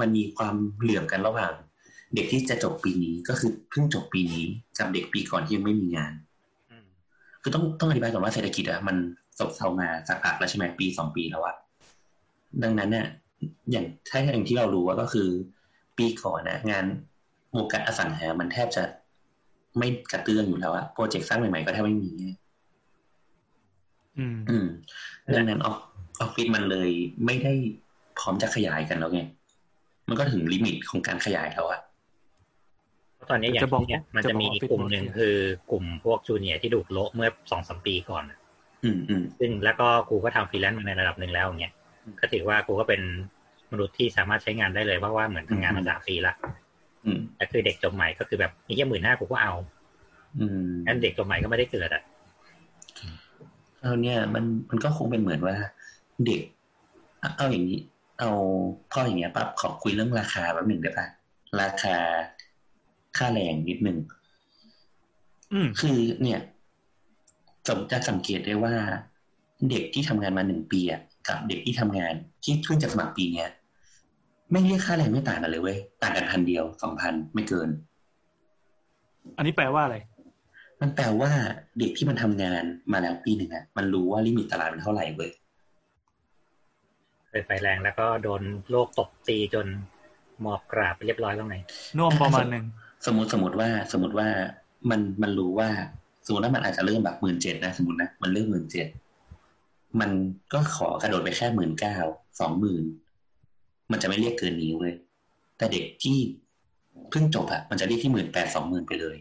มันมีความเหลื่อมกันระหว่าง เด็กที่จะจบปีนี้ก็คือเพิ่งจบปีนี้กับเด็กปีก่อนที่ยังไม่มีงาน คือต้องต้องอธิบายก่อนว่าเศรษฐกิจอะมันซบเซามาสักพักแล้วใช่ไหมปีสองปีแล้วอะดังนั้นเนี่ยอย่างถ้าอย่างที่เรารู้ว่าก็คือ ปีก่อนนะงานวงการอสังหา มันแทบจะไม่กระเตื้องอยู่แล้วอะโปรเจกต์สร้างใหม่ๆก็แทบไม่มีอืมอืมดังนั้นออฟออฟฟิศมันเลยไม่ได้พร้อมจะขยายกันแล้วไง มันก็ถึง limit ของการขยายแล้วอะเพราะ ตอนนี้อย่างจะบอกที่เนี่ยมันจะจะบอกมี Office กลุ่มหนึ่ง Manager คือกลุ่มพวก junior ที่ถูกโละเมื่อสองสามปีก่อนอะอืมอืมซึ่งแล้วก็กูก็ทำฟรีแลนซ์มาในระดับหนึ่งแล้วอย่างเงี้ยก็ถือว่ากูก็เป็นมนุษย์ที่สามารถใช้งานได้เลยเพราะว่าเหมือนทำงานมาสามปีละอืมแต่คือเด็กจบใหม่ก็คือแบบนี่แค่หมื่นห้ากูก็เอาอืมงั้นเด็กจบใหม่ก็ไม่ได้เกิดอะเอาเนี่ยมันมันก็คงเป็นเหมือนว่า เด็ก เอาเอาอย่างนี้ เอาพ่ออย่างเงี้ยปั๊บขอคุยเรื่องราคาแป๊บหนึ่งได้ปะราคา ค่าแรงนิดหนึ่งอืมคือเนี่ย สมจะสังเกตได้ว่า เด็กที่ทำงานมาหนึ่งปีอะกับเด็กที่ทำงานที่เพิ่งจะสมัครปีเนี้ยไม่เรียกค่าแรงไม่ต่างกันเลยเว้ยต่างกันพันเดียวสองพันไม่เกิน อันนี้แปลว่าอะไร มันแปลว่าเด็กที่มันทำงานมาแล้วปีหนึ่งอะมันรู้ว่าลิมิตตลาดมันเท่าไหร่เว้ยเคยไฟแรงแล้วก็โดนโลกตบตีจนหมอบกราบไปเรียบร้อยแล้วไงน่วมประมาณหนึ่ง สมมติสมมติว่าสมมติว่ามันมันรู้ว่าสมมติว่ามันอาจจะเริ่มแบบหมื่นเจ็ดนะสมมตินะมันเริ่มหมื่นเจ็ดมันก็ขอกระโดดไปแค่หมื่นเก้าสองหมื่นมันจะไม่เรียกเกินนี้เว้ยแต่เด็กที่เพิ่งจบอะมันจะเรียกที่หมื่นแปดสองหมื่นไปเลย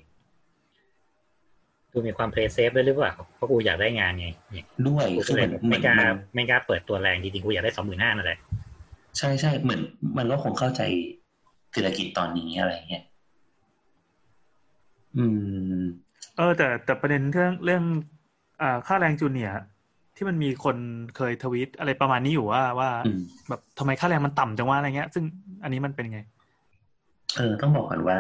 กูมีความ play safe ด้วยหรือเปล่าเพราะกูอยากได้งานไงเนี่ยด้วยกูก็เลเหมือนคือเหมืไม่กล้ามันไม่กล้าเปิดตัวแรงจริงๆกูอยากได้สองหมื่นห้านั่นแหละใช่ใช่เหมือน มันก็คงเข้าใจเศรษฐกิจตอนนี้อะไรเงี้ย อืม เออ แต่แต่ประเด็นเรื่องเรื่อง อ่าค่าแรง junior ที่มันมีคนเคยทวีตอะไรประมาณนี้อยู่ว่าว่าอืมแบบทำไมค่าแรงมันต่ำจังวะอะไรเงี้ย ซึ่งอันนี้มันเป็นไง เออ ต้องบอกก่อนว่า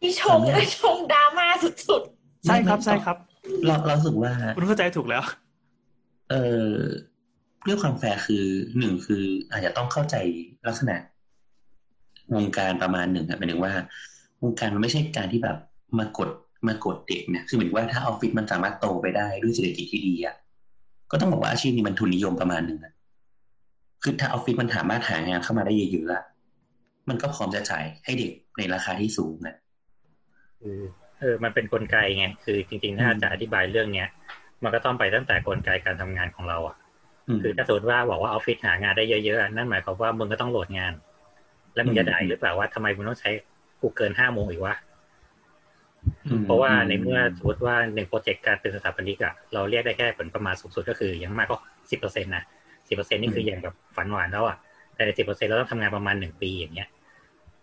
พี่ชงเลยชงดราม่าสุดใช่ครับไม่ใช่ครับ เราเรารู้สึกว่าคุณเข้าใจถูกแล้ว เออเรื่องความแฟร์คือหนึ่งคือ อาจจะต้องเข้าใจลักษณะวงการประมาณหนึ่งอะหมายถึงว่าวงการมันไม่ใช่การที่แบบ มากดมากดเด็กเนี่ยคือเหมือนว่าถ้าออฟฟิศมันสามารถโตไปได้ด้วยเศรษฐกิจที่ดีอะก็ต้องบอกว่าอาชีพนี้มันทุนนิยมประมาณหนึ่งอะคือถ้าออฟฟิศมันสามารถหางานเข้ามาได้เยอะๆอะมันก็พร้อมจะจ่ายให้เด็กในราคาที่สูงนะคือเออ มันเป็นกลไกไง คือจริงๆ ถ้าอืมจะอธิบายเรื่องเนี้ย มันก็ต้องไปตั้งแต่กลไกการทำงานของเราอะอืมคือถ้าสมมติว่าบอกว่าออฟฟิศหางานได้เยอะๆอะนั่นหมายความว่ามึงก็ต้องโหลดงาน แล้วมึงจะอืมด่าหรือเปล่าว่าทำไมมึงต้องใช้กูเกินห้าโมงอีกวะอ เพราะว่าในเมื่อสมมติว่าหนึ่งโปรเจกต์การเป็นสถาปนิกอะเราเรียกได้แค่ผลประมาณสูงสุดก็คืออย่างมากก็สิบเปอร์เซ็นต์นะสิบเปอร์เซ็นต์นี่คืออย่างแบบฝันหวานแล้วอะแต่ในสิบเปอร์เซ็นเราต้องทำงานประมาณหนึ่งปีอย่างเงี้ย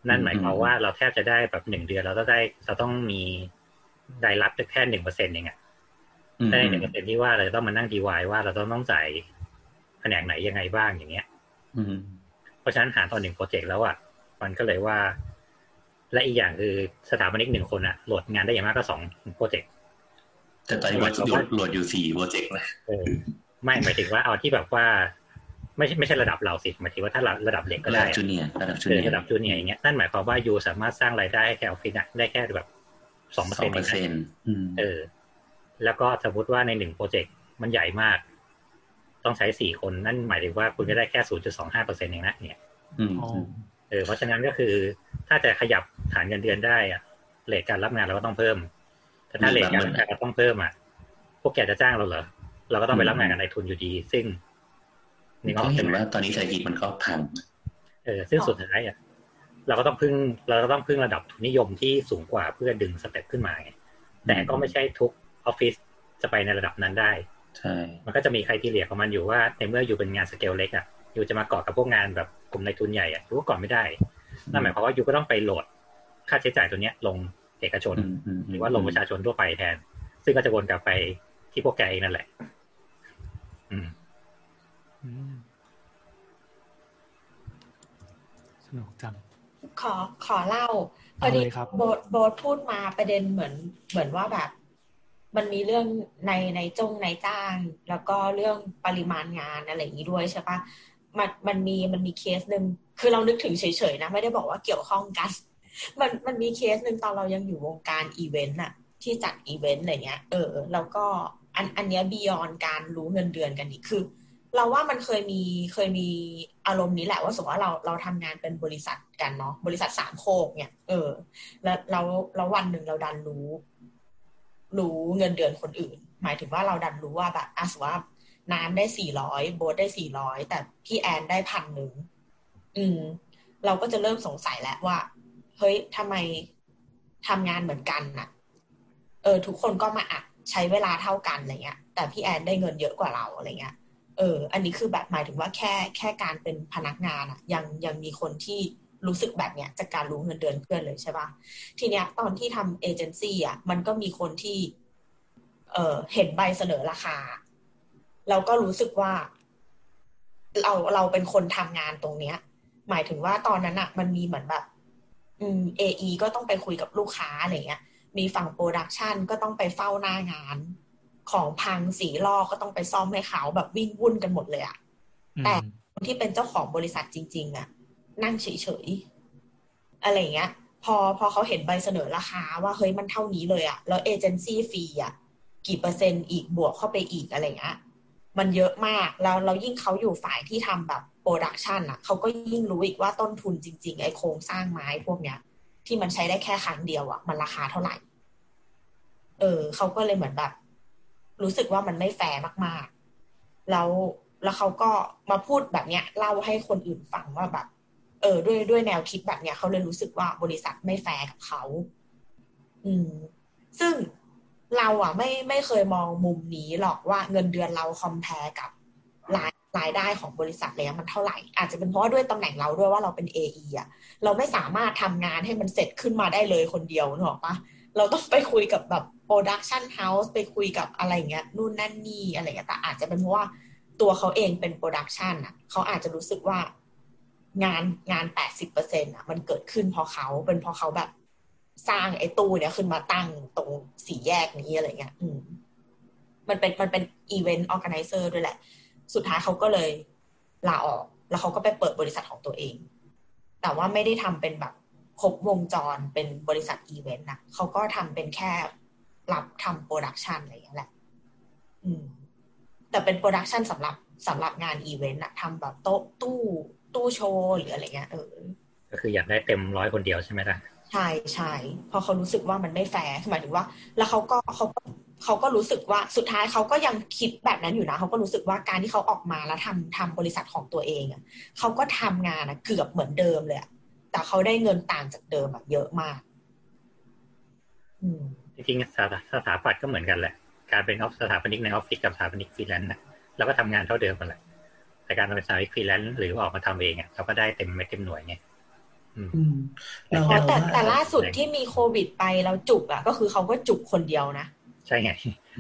นั่นหมายความว่าเราแทบจะได้แบบหนึ่งเดือนเราต้องได้เราต้องมีรายรับแค่หนึ่งเปอร์เซ็นต์เองอะแต่ในหนึ่งเปอร์เซ็นต์ที่ว่าเราจะต้องมานั่งดีวายว่าเราต้องต้องจ่ายแผนกไหนยังไงบ้างอย่างเงี้ยอืมเพราะฉะนั้นหารต่อหนึ่งโปรเจกต์แล้วอะมันก็เลยว่า และอีกอย่างคือสถาปนิกหนึ่งคนอะ load งานได้อย่างมากก็สองโปรเจกต์แต่ตอนนี้ว่า load load อยู่สี่โปรเจกต์เลยเออไม่หมายถึงว่าเอาที่แบบว่าไม่ใช่ไม่ใช่ระดับเราสิหมายถึงว่าถ้าระดับเล็กก็ได้ระดับ junior เออเนียร์ระดับ junior ระดับ junior อย่างเงี้ยนั่นหมายความว่า you สามารถสร้างรายได้ให้แก่ออฟฟิศอะได้แค่แบบสองเปอร์เซ็นต์สองเปอร์เซ็นต์อืมเอออ แล้วก็สมมติว่าในหนึ่งโปรเจกต์มันใหญ่มาก ต้องใช้สี่คนนั่นหมายถึงว่าคุณก็ได้แค่ศูนย์จุดสองห้าเปอร์เซ็นต์เองนะเนี่ย อืมอ๋อเออเพราะฉะนั้นก็คือถ้าจะขยับฐานเงินเดือนได้อะ rate การรับงานเราก็ต้องเพิ่มแต่ถ้า rate การรับงานเราต้องเพิ่มอะพวกแกจะจ้างเราเหรอเราก็ต้องไปรับงานกับนายทุนอยู่ดี ซึ่งนี่ก็ก็เห็ใช่ไหมว่าตอนนี้เศรษฐกิจมันก็พังเออซึ่งสุดท้ายอะเราก็ต้องพึ่งเราก็ต้องพึ่งระดับทุนนิยมที่สูงกว่าเพื่อดึง step ขึ้นมาไงแต่ก็ไม่ใช่ทุกออฟฟิศจะไปในระดับนั้นได้ใช่ มันก็จะมี criteria ของมันอยู่ว่าในเมื่ออยู่เป็นงานสเกลเล็กอะอยู่จะมาเกาะกับพวกงานแบบก ลุ่มนายทุนใหญ่อะอยู่ก็เกาะไม่ได้ นั่นหมายความว่าอยู่ก็ต้องไปโหลดค่าใช้จ่ายตัวเนี้ย ลงเอกชนอืมอืมหรือว่าลงประชาชนทั่วไปแทน ซึ่งก็จะวนกลับไปที่พวกแกเองนั่นแหละ อืมอืมสนุกจังขอขอเล่าพอดีเอาเลยครับโบทโบทพูดมาประเด็นเหมือนเหมือนว่าแบบ มันมีเรื่องในในจงในจ้าง แล้วก็เรื่องปริมาณงานอะไรอย่างนี้ด้วยใช่ปะ มันมันมีมันมีเคสหนึ่งคือเรานึกถึงเฉยๆนะ ไม่ได้บอกว่าเกี่ยวข้องกัน มันมันมีเคสหนึ่งตอนเรายังอยู่วงการอีเวนต์อะที่จัดอีเวนต์อะไรเงี้ยเออแล้วก็อันอันเนี้ย beyond การรู้เงินเดือนกันอีกคือ เราว่ามันเคยมีเคยมีอารมณ์นี้แหละว่าสมมติว่าเราเราทำงานเป็นบริษัทกันเนาะบริษัทสามโคกเนี่ยเออ แล้วเราแล้ววันหนึ่งเราดันรู้ รู้เงินเดือนคนอื่น หมายถึงว่าเราดันรู้ว่าแบบอะสว่า น้ำได้สี่ร้อยโบ๊ทได้สี่ร้อยแต่พี่แอนได้พันหนึ่งอืม เราก็จะเริ่มสงสัยแล้วว่า เฮ้ยทำไมทำงานเหมือนกันน่ะ เออ ทุกคนก็มาอัดใช้เวลาเท่ากันอะไรเงี้ย แต่พี่แอนได้เงินเยอะกว่าเราอะไรเงี้ย เออ อันนี้คือแบบหมายถึงว่าแค่แค่การเป็นพนักงานอะยังยังมีคนที่รู้สึกแบบเนี้ยจากการรู้เงินเดือนเพื่อนเลยใช่ปะทีเนี้ยตอนที่ทำเอเจนซี่อะมันก็มีคนที่ เออเห็นใบเสนอราคา แล้วก็รู้สึกว่า เราเราเป็นคนทำงานตรงเนี้ย หมายถึงว่าตอนนั้นอะมันมีเหมือนแบบ อืมเอไอก็ต้องไปคุยกับลูกค้าอะไรเงี้ย มีฝั่งโปรดักชันก็ต้องไปเฝ้าหน้างาน ของพังสีลอกก็ต้องไปซ่อมให้เขาแบบวิ่งวุ่นกันหมดเลยอะอืมแต่คนที่เป็นเจ้าของบริษัทจริง ๆอะนั่งเฉยๆอะไรเงี้ย พอพอเขาเห็นใบเสนอราคาว่าเฮ้ยมันเท่านี้เลยอะแล้ว agency fee อะกี่เปอร์เซ็นต์อีกบวกเข้าไปอีกอะไรเงี้ย มันเยอะมากแล้วเรายิ่งเขาอยู่ฝ่ายที่ทำแบบ production อะเขาก็ยิ่งรู้อีกว่าต้นทุนจริง ๆ ไอ้โครงสร้างไม้พวกเนี้ย ที่มันใช้ได้แค่ครั้งเดียวอะมันราคาเท่าไหร่ เออเขาก็เลยเหมือนแบบ รู้สึกว่ามันไม่แฟร์มากๆ แล้วแล้วเขาก็มาพูดแบบเนี้ยเล่าให้คนอื่นฟังว่าแบบ เออ ด้วยด้วยแนวคิดแบบเนี้ยเขาเลยรู้สึกว่าบริษัทไม่แฟร์กับเขาอืม ซึ่ง เราอะไม่ไม่เคยมองมุมนี้หรอกว่าเงินเดือนเรา compare กับรายรายได้ของบริษัทเลยมันเท่าไหร่ อาจจะเป็นเพราะว่าด้วยตำแหน่งเราด้วยว่าเราเป็น AE อะเราไม่สามารถทำงานให้มันเสร็จขึ้นมาได้เลยคนเดียวนึกออกปะเราต้องไปคุยกับแบบ production house ไปคุยกับอะไรเงี้ยนู่นนั่นนี่อะไรเงี้ยแต่อาจจะเป็นเพราะว่าตัวเขาเองเป็น production อะเขาอาจจะรู้สึกว่างานงานแปดสิบเปอร์เซ็นต์อะมันเกิดขึ้นเพราะเขาเป็นเพราะเขาแบบ สร้างไอ้ตู้เนี้ยขึ้นมาตั้งตรงสี่แยกนี้อะไรเงี้ยอืมมันเป็นมันเป็น event organizer ด้วยแหละ สุดท้ายเขาก็เลยลาออก แล้วเขาก็ไปเปิดบริษัทของตัวเอง แต่ว่าไม่ได้ทำเป็นแบบครบวงจรเป็นบริษัทอีเวนต์นะเขาก็ทำเป็นแค่รับทำ production อะไรอย่างเงี้ยแหละ อืม แต่เป็น production สำหรับสำหรับงานอีเวนต์อะทำแบบโต๊ะตู้ตู้โชว์หรืออะไรเงี้ยเออ ก็คืออยากได้เต็มร้อยคนเดียวใช่ไหมล่ะ ใช่ใช่เพราะเขารู้สึกว่ามันไม่แฟร์หมายถึงว่า แล้วเขาก็เขาก็เขาก็รู้สึกว่าสุดท้ายเขาก็ยังคิดแบบนั้นอยู่นะเขาก็รู้สึกว่าการที่เขาออกมาแล้วทำทำบริษัทของตัวเองอะเขาก็ทำงานอะเกือบเหมือนเดิมเลยแต่เขาได้เงินต่างจากเดิมอะเยอะมากจริงๆสถาสถาปัตย์ก็เหมือนกันแหละ การเป็นออฟสถาปนิกในออฟฟิศกับสถาปนิกฟรีแลนซ์นะเราก็ทำงานเท่าเดิมกันแหละแต่การเป็นสถาปนิกฟรีแลนซ์หรือออกมาทำเองอะเราก็ได้เต็มเม็ดเต็มหน่วยไง อืมอืมเราอ๋อแต่ว่าแต่ล่าสุดที่มีโควิดไปแล้วจุกอะ ก็คือเขาก็จุกคนเดียวนะใช่ไง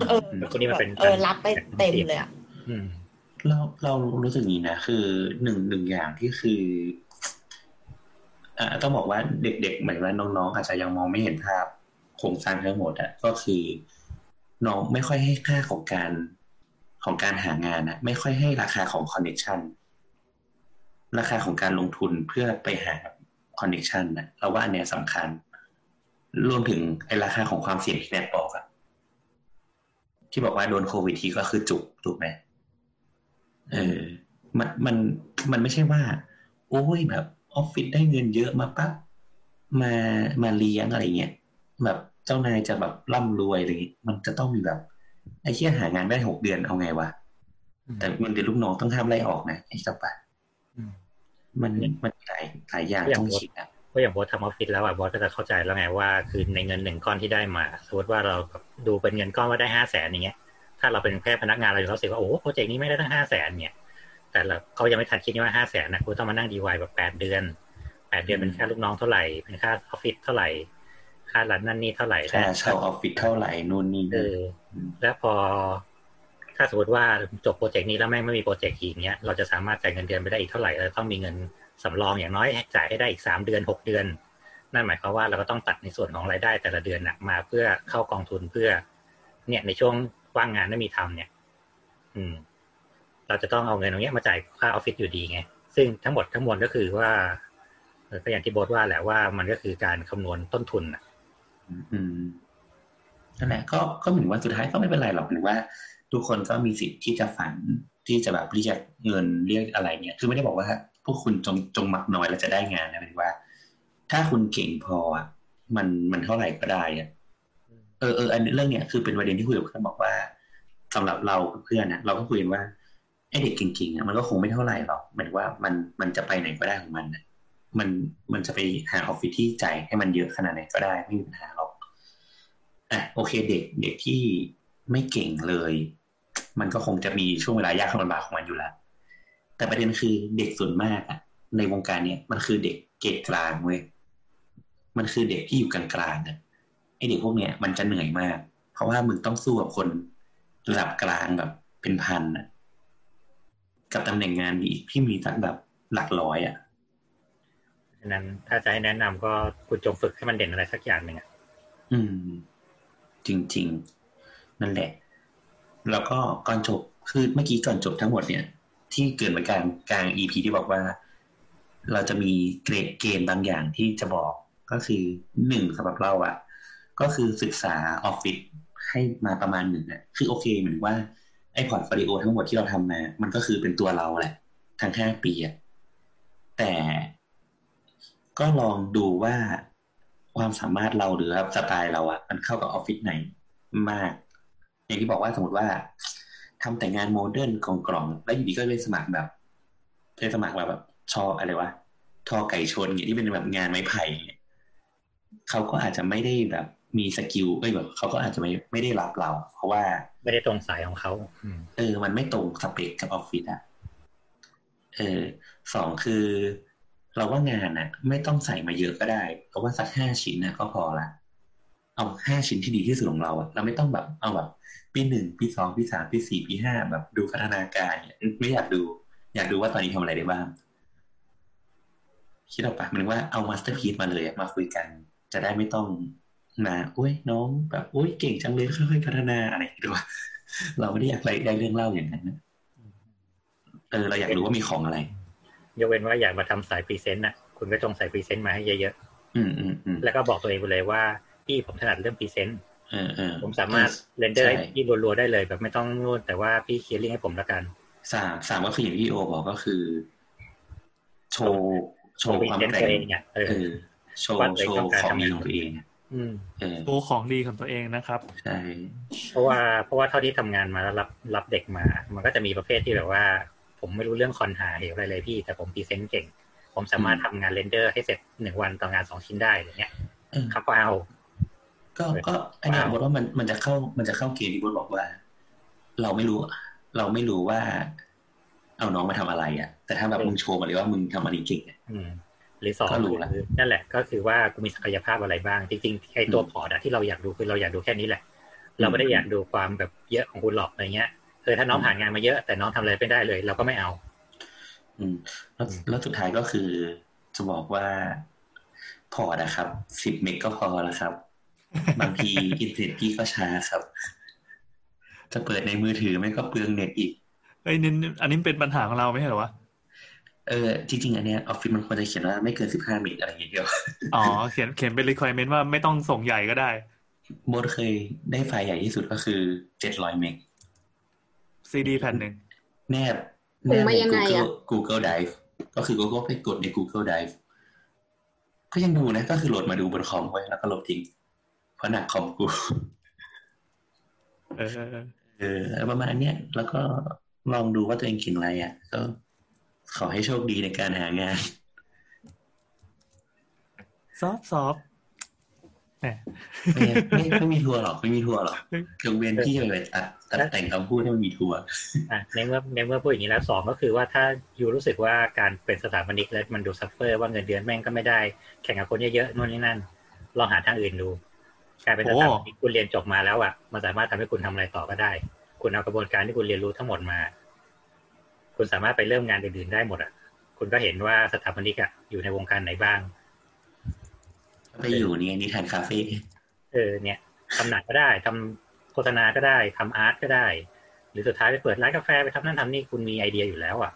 เออคนนี้มันเป็นเออรับไปเต็มเลยอะอืมเราเรารู้สึกอย่างนี้นะคือหนึ่งหนึ่งอย่างที่คืออ่าต้องบอกว่าเด็กๆหมายว่าน้องๆอาจจะยังมองไม่เห็นภาพโครงสร้างทั้งหมดอะก็คือน้องไม่ค่อยให้ค่าของการของการหางานนะไม่ค่อยให้ราคาของคอนเน c t ชันราคาของการลงทุนเพื่อไปหา คอนเน c t ชันนะเราว่าอันเนี้ยสำคัญ รวมถึงไอ้ราคาของความเสี่ยงที่แนทบอกอะที่บอกว่าโดนโควิดทีก็คือจุกถูกไหมเออ มันมันมันไม่ใช่ว่า โอ้ยแบบออฟฟิศได้เงินเยอะมาปั๊บมามาเลี้ยงอะไรเงี้ยแบบเจ้านายจะแบบร่ำรวยอะไรเงี้มันจะต้องมีแบบไอ้เชี่ยหางานได้หกเดือนเอาไงวะแต่เงินเดือนลูกน้องต้องห้ามไล่ออกนะไอ้เจ้าปะอืม มันมันหลายหลายอย่างต้องคิดอะก็อย่างบอสทำออฟฟิศแล้วอะบอสก็จะเข้าใจแล้วไงว่า คือในเงินหนึ่งก้อนที่ได้มาสมมติว่าเราแบบดูเป็นเงินก้อนว่าได้ห้าแสนอย่างเงี้ย ถ้าเราเป็นแค่พนักงานเราจะรู้สึกว่าโอ้โหโปรเจกต์นี้แม่งได้ตั้งห้าแสนเนี่ย แต่เราเขายังไม่ทันคิดว่าห้าแสนนะคุณต้องมานั่งดีวายแบบแปดเดือนแปดเดือนเป็นค่าลูกน้องเท่าไหร่เป็นค่าออฟฟิศเท่าไหร่ค่า run นั่นนี่เท่าไหร่และค่าเช่าออฟฟิศเท่าไหร่นู่นนี่เอนั่นเออแล้วพอ ถ้าสมมติว่าจบโปรเจกต์นี้แล้วแม่งไม่มีโปรเจกต์อีกเนี้ยเราจะสามารถจ่ายเงินเดือนไปได้อีกเท่าไหร่เราต้องมีเงินสำรองอย่างน้อยจ่ายให้ได้อีกสามเดือนหกเดือน นั่นหมายความว่าเราก็ต้องตัดในส่วนของรายได้แต่ละเดือนนะมาเพื่อเข้ากองทุนเพื่อ เนี่ยในช่วงว่างงานไม่มีทำเนี่ย อืม เราจะต้องเอาเงินตรงเนี้ยมาจ่ายค่าออฟฟิศอยู่ดีไงซึ่งทั้งหมดทั้งมวลก็คือว่าก็อย่างที่โบทว่าแหละว่ามันก็คือการคำนวณต้นทุนนะอืมนั่นแหละก็ก็เหมือนว่าสุดท้ายก็ไม่เป็นไรหรอกหรือว่า ทุกคนก็มีสิทธิ์ที่จะฝันที่จะแบบเรียกเงินเรียกอะไรเงี้ยคือไม่ได้บอกว่าพวกคุณจงจงมักน้อยแล้วจะได้งานนะหมายถึงว่า ถ้าคุณเก่งพออะมันมันเท่าไหร่ก็ได้อะเออเอออันเรื่องเนี้ยคือเป็นประเด็นที่คุยกับเพื่อนบอกว่าสำหรับเราเพื่อนนะเราก็คุยกันว่าไอเด็กเก่งๆอะมันก็คงไม่เท่าไหร่หรอกหมายถึงว่ามันมันจะไปไหนก็ได้ของมันนะมันมันจะไปหาออฟฟิศที่จ่ายให้มันเยอะขนาดไหนก็ได้ไม่มีปัญหาหรอกอะโอเคเด็กเด็กที่ ไม่เก่งเลย มันก็คงจะมีช่วงเวลายากลำบากของมันอยู่แล้ว แต่ประเด็นคือเด็กส่วนมากอะในวงการเนี้ยมันคือเด็กเกรดกลางเว้ยมันคือเด็กที่อยู่กลางๆอะไอเด็กพวกเนี้ยมันจะเหนื่อยมาก เพราะว่ามึงต้องสู้กับคนระดับกลางแบบเป็นพันอะกับตำแหน่งงานอีกที่มีตั้งแบบหลักร้อยอะฉะนั้นถ้าจะให้แนะนำก็คุณจงฝึกให้มันเด่นอะไรสักอย่างหนึ่งอะอืม จริงๆ นั่นแหละ แล้วก็ก่อนจบคือเมื่อกี้ก่อนจบทั้งหมดเนี่ย ที่เกิดมากลางกลาง EP ที่บอกว่า เราจะมีเกรดเกณฑ์บางอย่างที่จะบอกก็คือหนึ่งสำหรับเราอะก็คือศึกษาออฟฟิศให้มาประมาณหนึ่งนะคือโอเคเหมือนว่าไอ้ portfolio ทั้งหมดที่เราทำมา มันก็คือเป็นตัวเราแหละ ทั้งห้าปีอะแต่ก็ลองดูว่าความสามารถเราหรือสไตล์เราอะมันเข้ากับออฟฟิศไหนมาก อย่างที่บอกว่าสมมติว่าทำแต่งาน modern กล่องๆแล้วอยู่ดีก็ไปสมัครแบบไปสมัครแบบแบบชออะไรวะทอไก่ชนอย่างที่เป็นแบบงานไม้ไผ่เนี่ยเขาก็อาจจะไม่ได้แบบมี skill เอ้ยแบบเขาก็อาจจะไม่ไม่ได้รับเรา เพราะว่าไม่ได้ตรงสายของเขาอืมเออ มันไม่ตรงสเปคกับออฟฟิศอะเออสองคือ เราว่างานอะไม่ต้องใส่มาเยอะก็ได้ เพราะว่าสักห้าชิ้นนะก็พอละ เอาห้าชิ้นที่ดีที่สุดของเราอะเราไม่ต้องแบบเอาแบบปีหนึ่งปีสองปีสามปีสี่ปีห้าแบบดูพัฒนาการเนี่ยไม่อยากดู อยากดูว่าตอนนี้ทำอะไรได้บ้าง คิดออกปะเหมือนว่าเอา masterpiece มาเลยอะมาคุยกัน จะได้ไม่ต้องมาอุ้ยน้องแบบอุ้ยเก่งจังเลยค่อยๆพัฒนาอะไรอย่างเงี้ยด้วยเราไม่ได้อยากได้เรื่องเล่าอย่างนั้นนะเออเราอยากรู้ว่ามีของอะไรยกเว้นว่าอยากมาทำสายพรีเซนต์น่ะ คุณก็จงใส่พรีเซนต์มาให้เยอะอืมอืมอืมๆแล้วก็บอกตัวเองไปเลยว่า พี่ผมถนัดเรื่องพรีเซนต์เออเออผมสามารถเรนเดอร์ใช่ให้พี่รัวๆได้เลย แบบไม่ต้องนู่นแต่ว่าพี่เคลียร์ลิงให้ผมละกันสามสามก็คืออย่างที่โอบอกก็คือ โชว์โชว์ความพรีเซนต์แกร่ตัวงเองอะเออเออโชว์ว่าตัวเองโชต้อว์งการของทำดีงานของตัวเองอะอืมเออโชว์ของดีของตัวเองนะครับใช่เพราะว่าเพราะว่าเท่าที่ทำงานมาแล้วรับรับเด็กมา มันก็จะมีประเภทที่แบบว่า ผมไม่รู้เรื่อง con ห่าเหวอะไรเลยพี่ แต่ผม present เก่ง ผมสามารถทำงาน render ให้เสร็จหนึ่งวันต่องานสองชิ้นได้อย่างเงี้ยเออเขาก็เอา ก็ก็อันเนี้ยบอกว่ามันมันจะเข้ามันจะเข้าเกณฑ์ที่บทบอกว่า เราไม่รู้ เราไม่รู้ว่า เอาน้องมาทำอะไร อะ แต่ถ้าแบบมึงโชว์มาเลยว่ามึงทำอะไรเก่งอะอืมหรือสองก็รู้ละคือนั่นแหละ ก็คือว่ากูมีศักยภาพอะไรบ้าง จริงๆไอ้ตัว port อะที่เราอยากดูคือเราอยากดูแค่นี้แหละ เราไม่ได้อยากดูความแบบเยอะของคุณหรอกอะไรเงี้ยเออถ้าน้องผ่านงานมาเยอะแต่น้องทำอะไรไม่ได้เลย เราก็ไม่เอา อืม แล้วแล้วสุดท้ายก็คือจะบอกว่า port นะครับสิบ meg ก็พอแล้วครับ บางทีอินเทอร์เน็ตพี่ก็ช้าครับ จะเปิดในมือถือไม่ก็เปลืองเน็ตอีกเอ้ยนี่อันนี้เป็นปัญหาของเราไม่ใช่เหรอวะเออจริงๆอันเนี้ยออฟฟิศมันควรจะเขียนว่าไม่เกินสิบห้าเมกอะไรอย่างเงี้ยอ๋อเขียนเขียนเป็น requirement ว่าไม่ต้องส่งใหญ่ก็ได้โบทเคยได้ไฟล์ใหญ่ที่สุดก็คือเจ็ดร้อยเมก CD แผ่นหนึ่งแนบผมแนบมาในยังไงอะ Google Google Drive ก็คือ Google ไปกดใน Google Drive ก็ยังดูนะ ก็คือโหลดมาดูบนคอมไว้แล้วก็ลบทิ้งเพ ราะหนักคอมกูเออเออเออเออประมาณเนี้ยแล้วก็ลองดูว่าตัวเองเก่งอะไรอะ ก็ขอให้โชคดีในการหางาน soft soft แหมไม่ไม่ไม่มีทัวร์หรอกไม่มีทัวร์หรอกยกเว้นที่จะไปตัดตัดแต่งคำพูดให้มันมีทัวร์อะในเมื่อในเมื่อพูดอย่างนี้แล้วสองก็คือว่าถ้าอยู่รู้สึกว่าการเป็นสถาปนิกแล้วมันดู suffer ว่าเงินเดือนแม่งก็ไม่ได้ แข่งกับคนเยอะๆนู่นนี่นั่น ลองหาทางอื่นดู การเป็นสถาปนิกคุณเรียนจบมาแล้วอะมันสามารถทำให้คุณทำอะไรต่อก็ได้ คุณเอากระบวนการที่คุณเรียนรู้ทั้งหมดมา คุณสามารถไปเริ่มงานอื่นๆได้หมดอะ คุณก็เห็นว่าสถาปนิกอะอยู่ในวงการไหนบ้างไปอยู่เนี่ยนิทานคาเฟ่เออเนี่ยทำหนังก็ได้ทำโฆษณาก็ได้ทำอาร์ตก็ได้ หรือสุดท้ายไปเปิดร้านกาแฟไปทำนั่นทำนี่คุณมีไอเดียอยู่แล้วอะ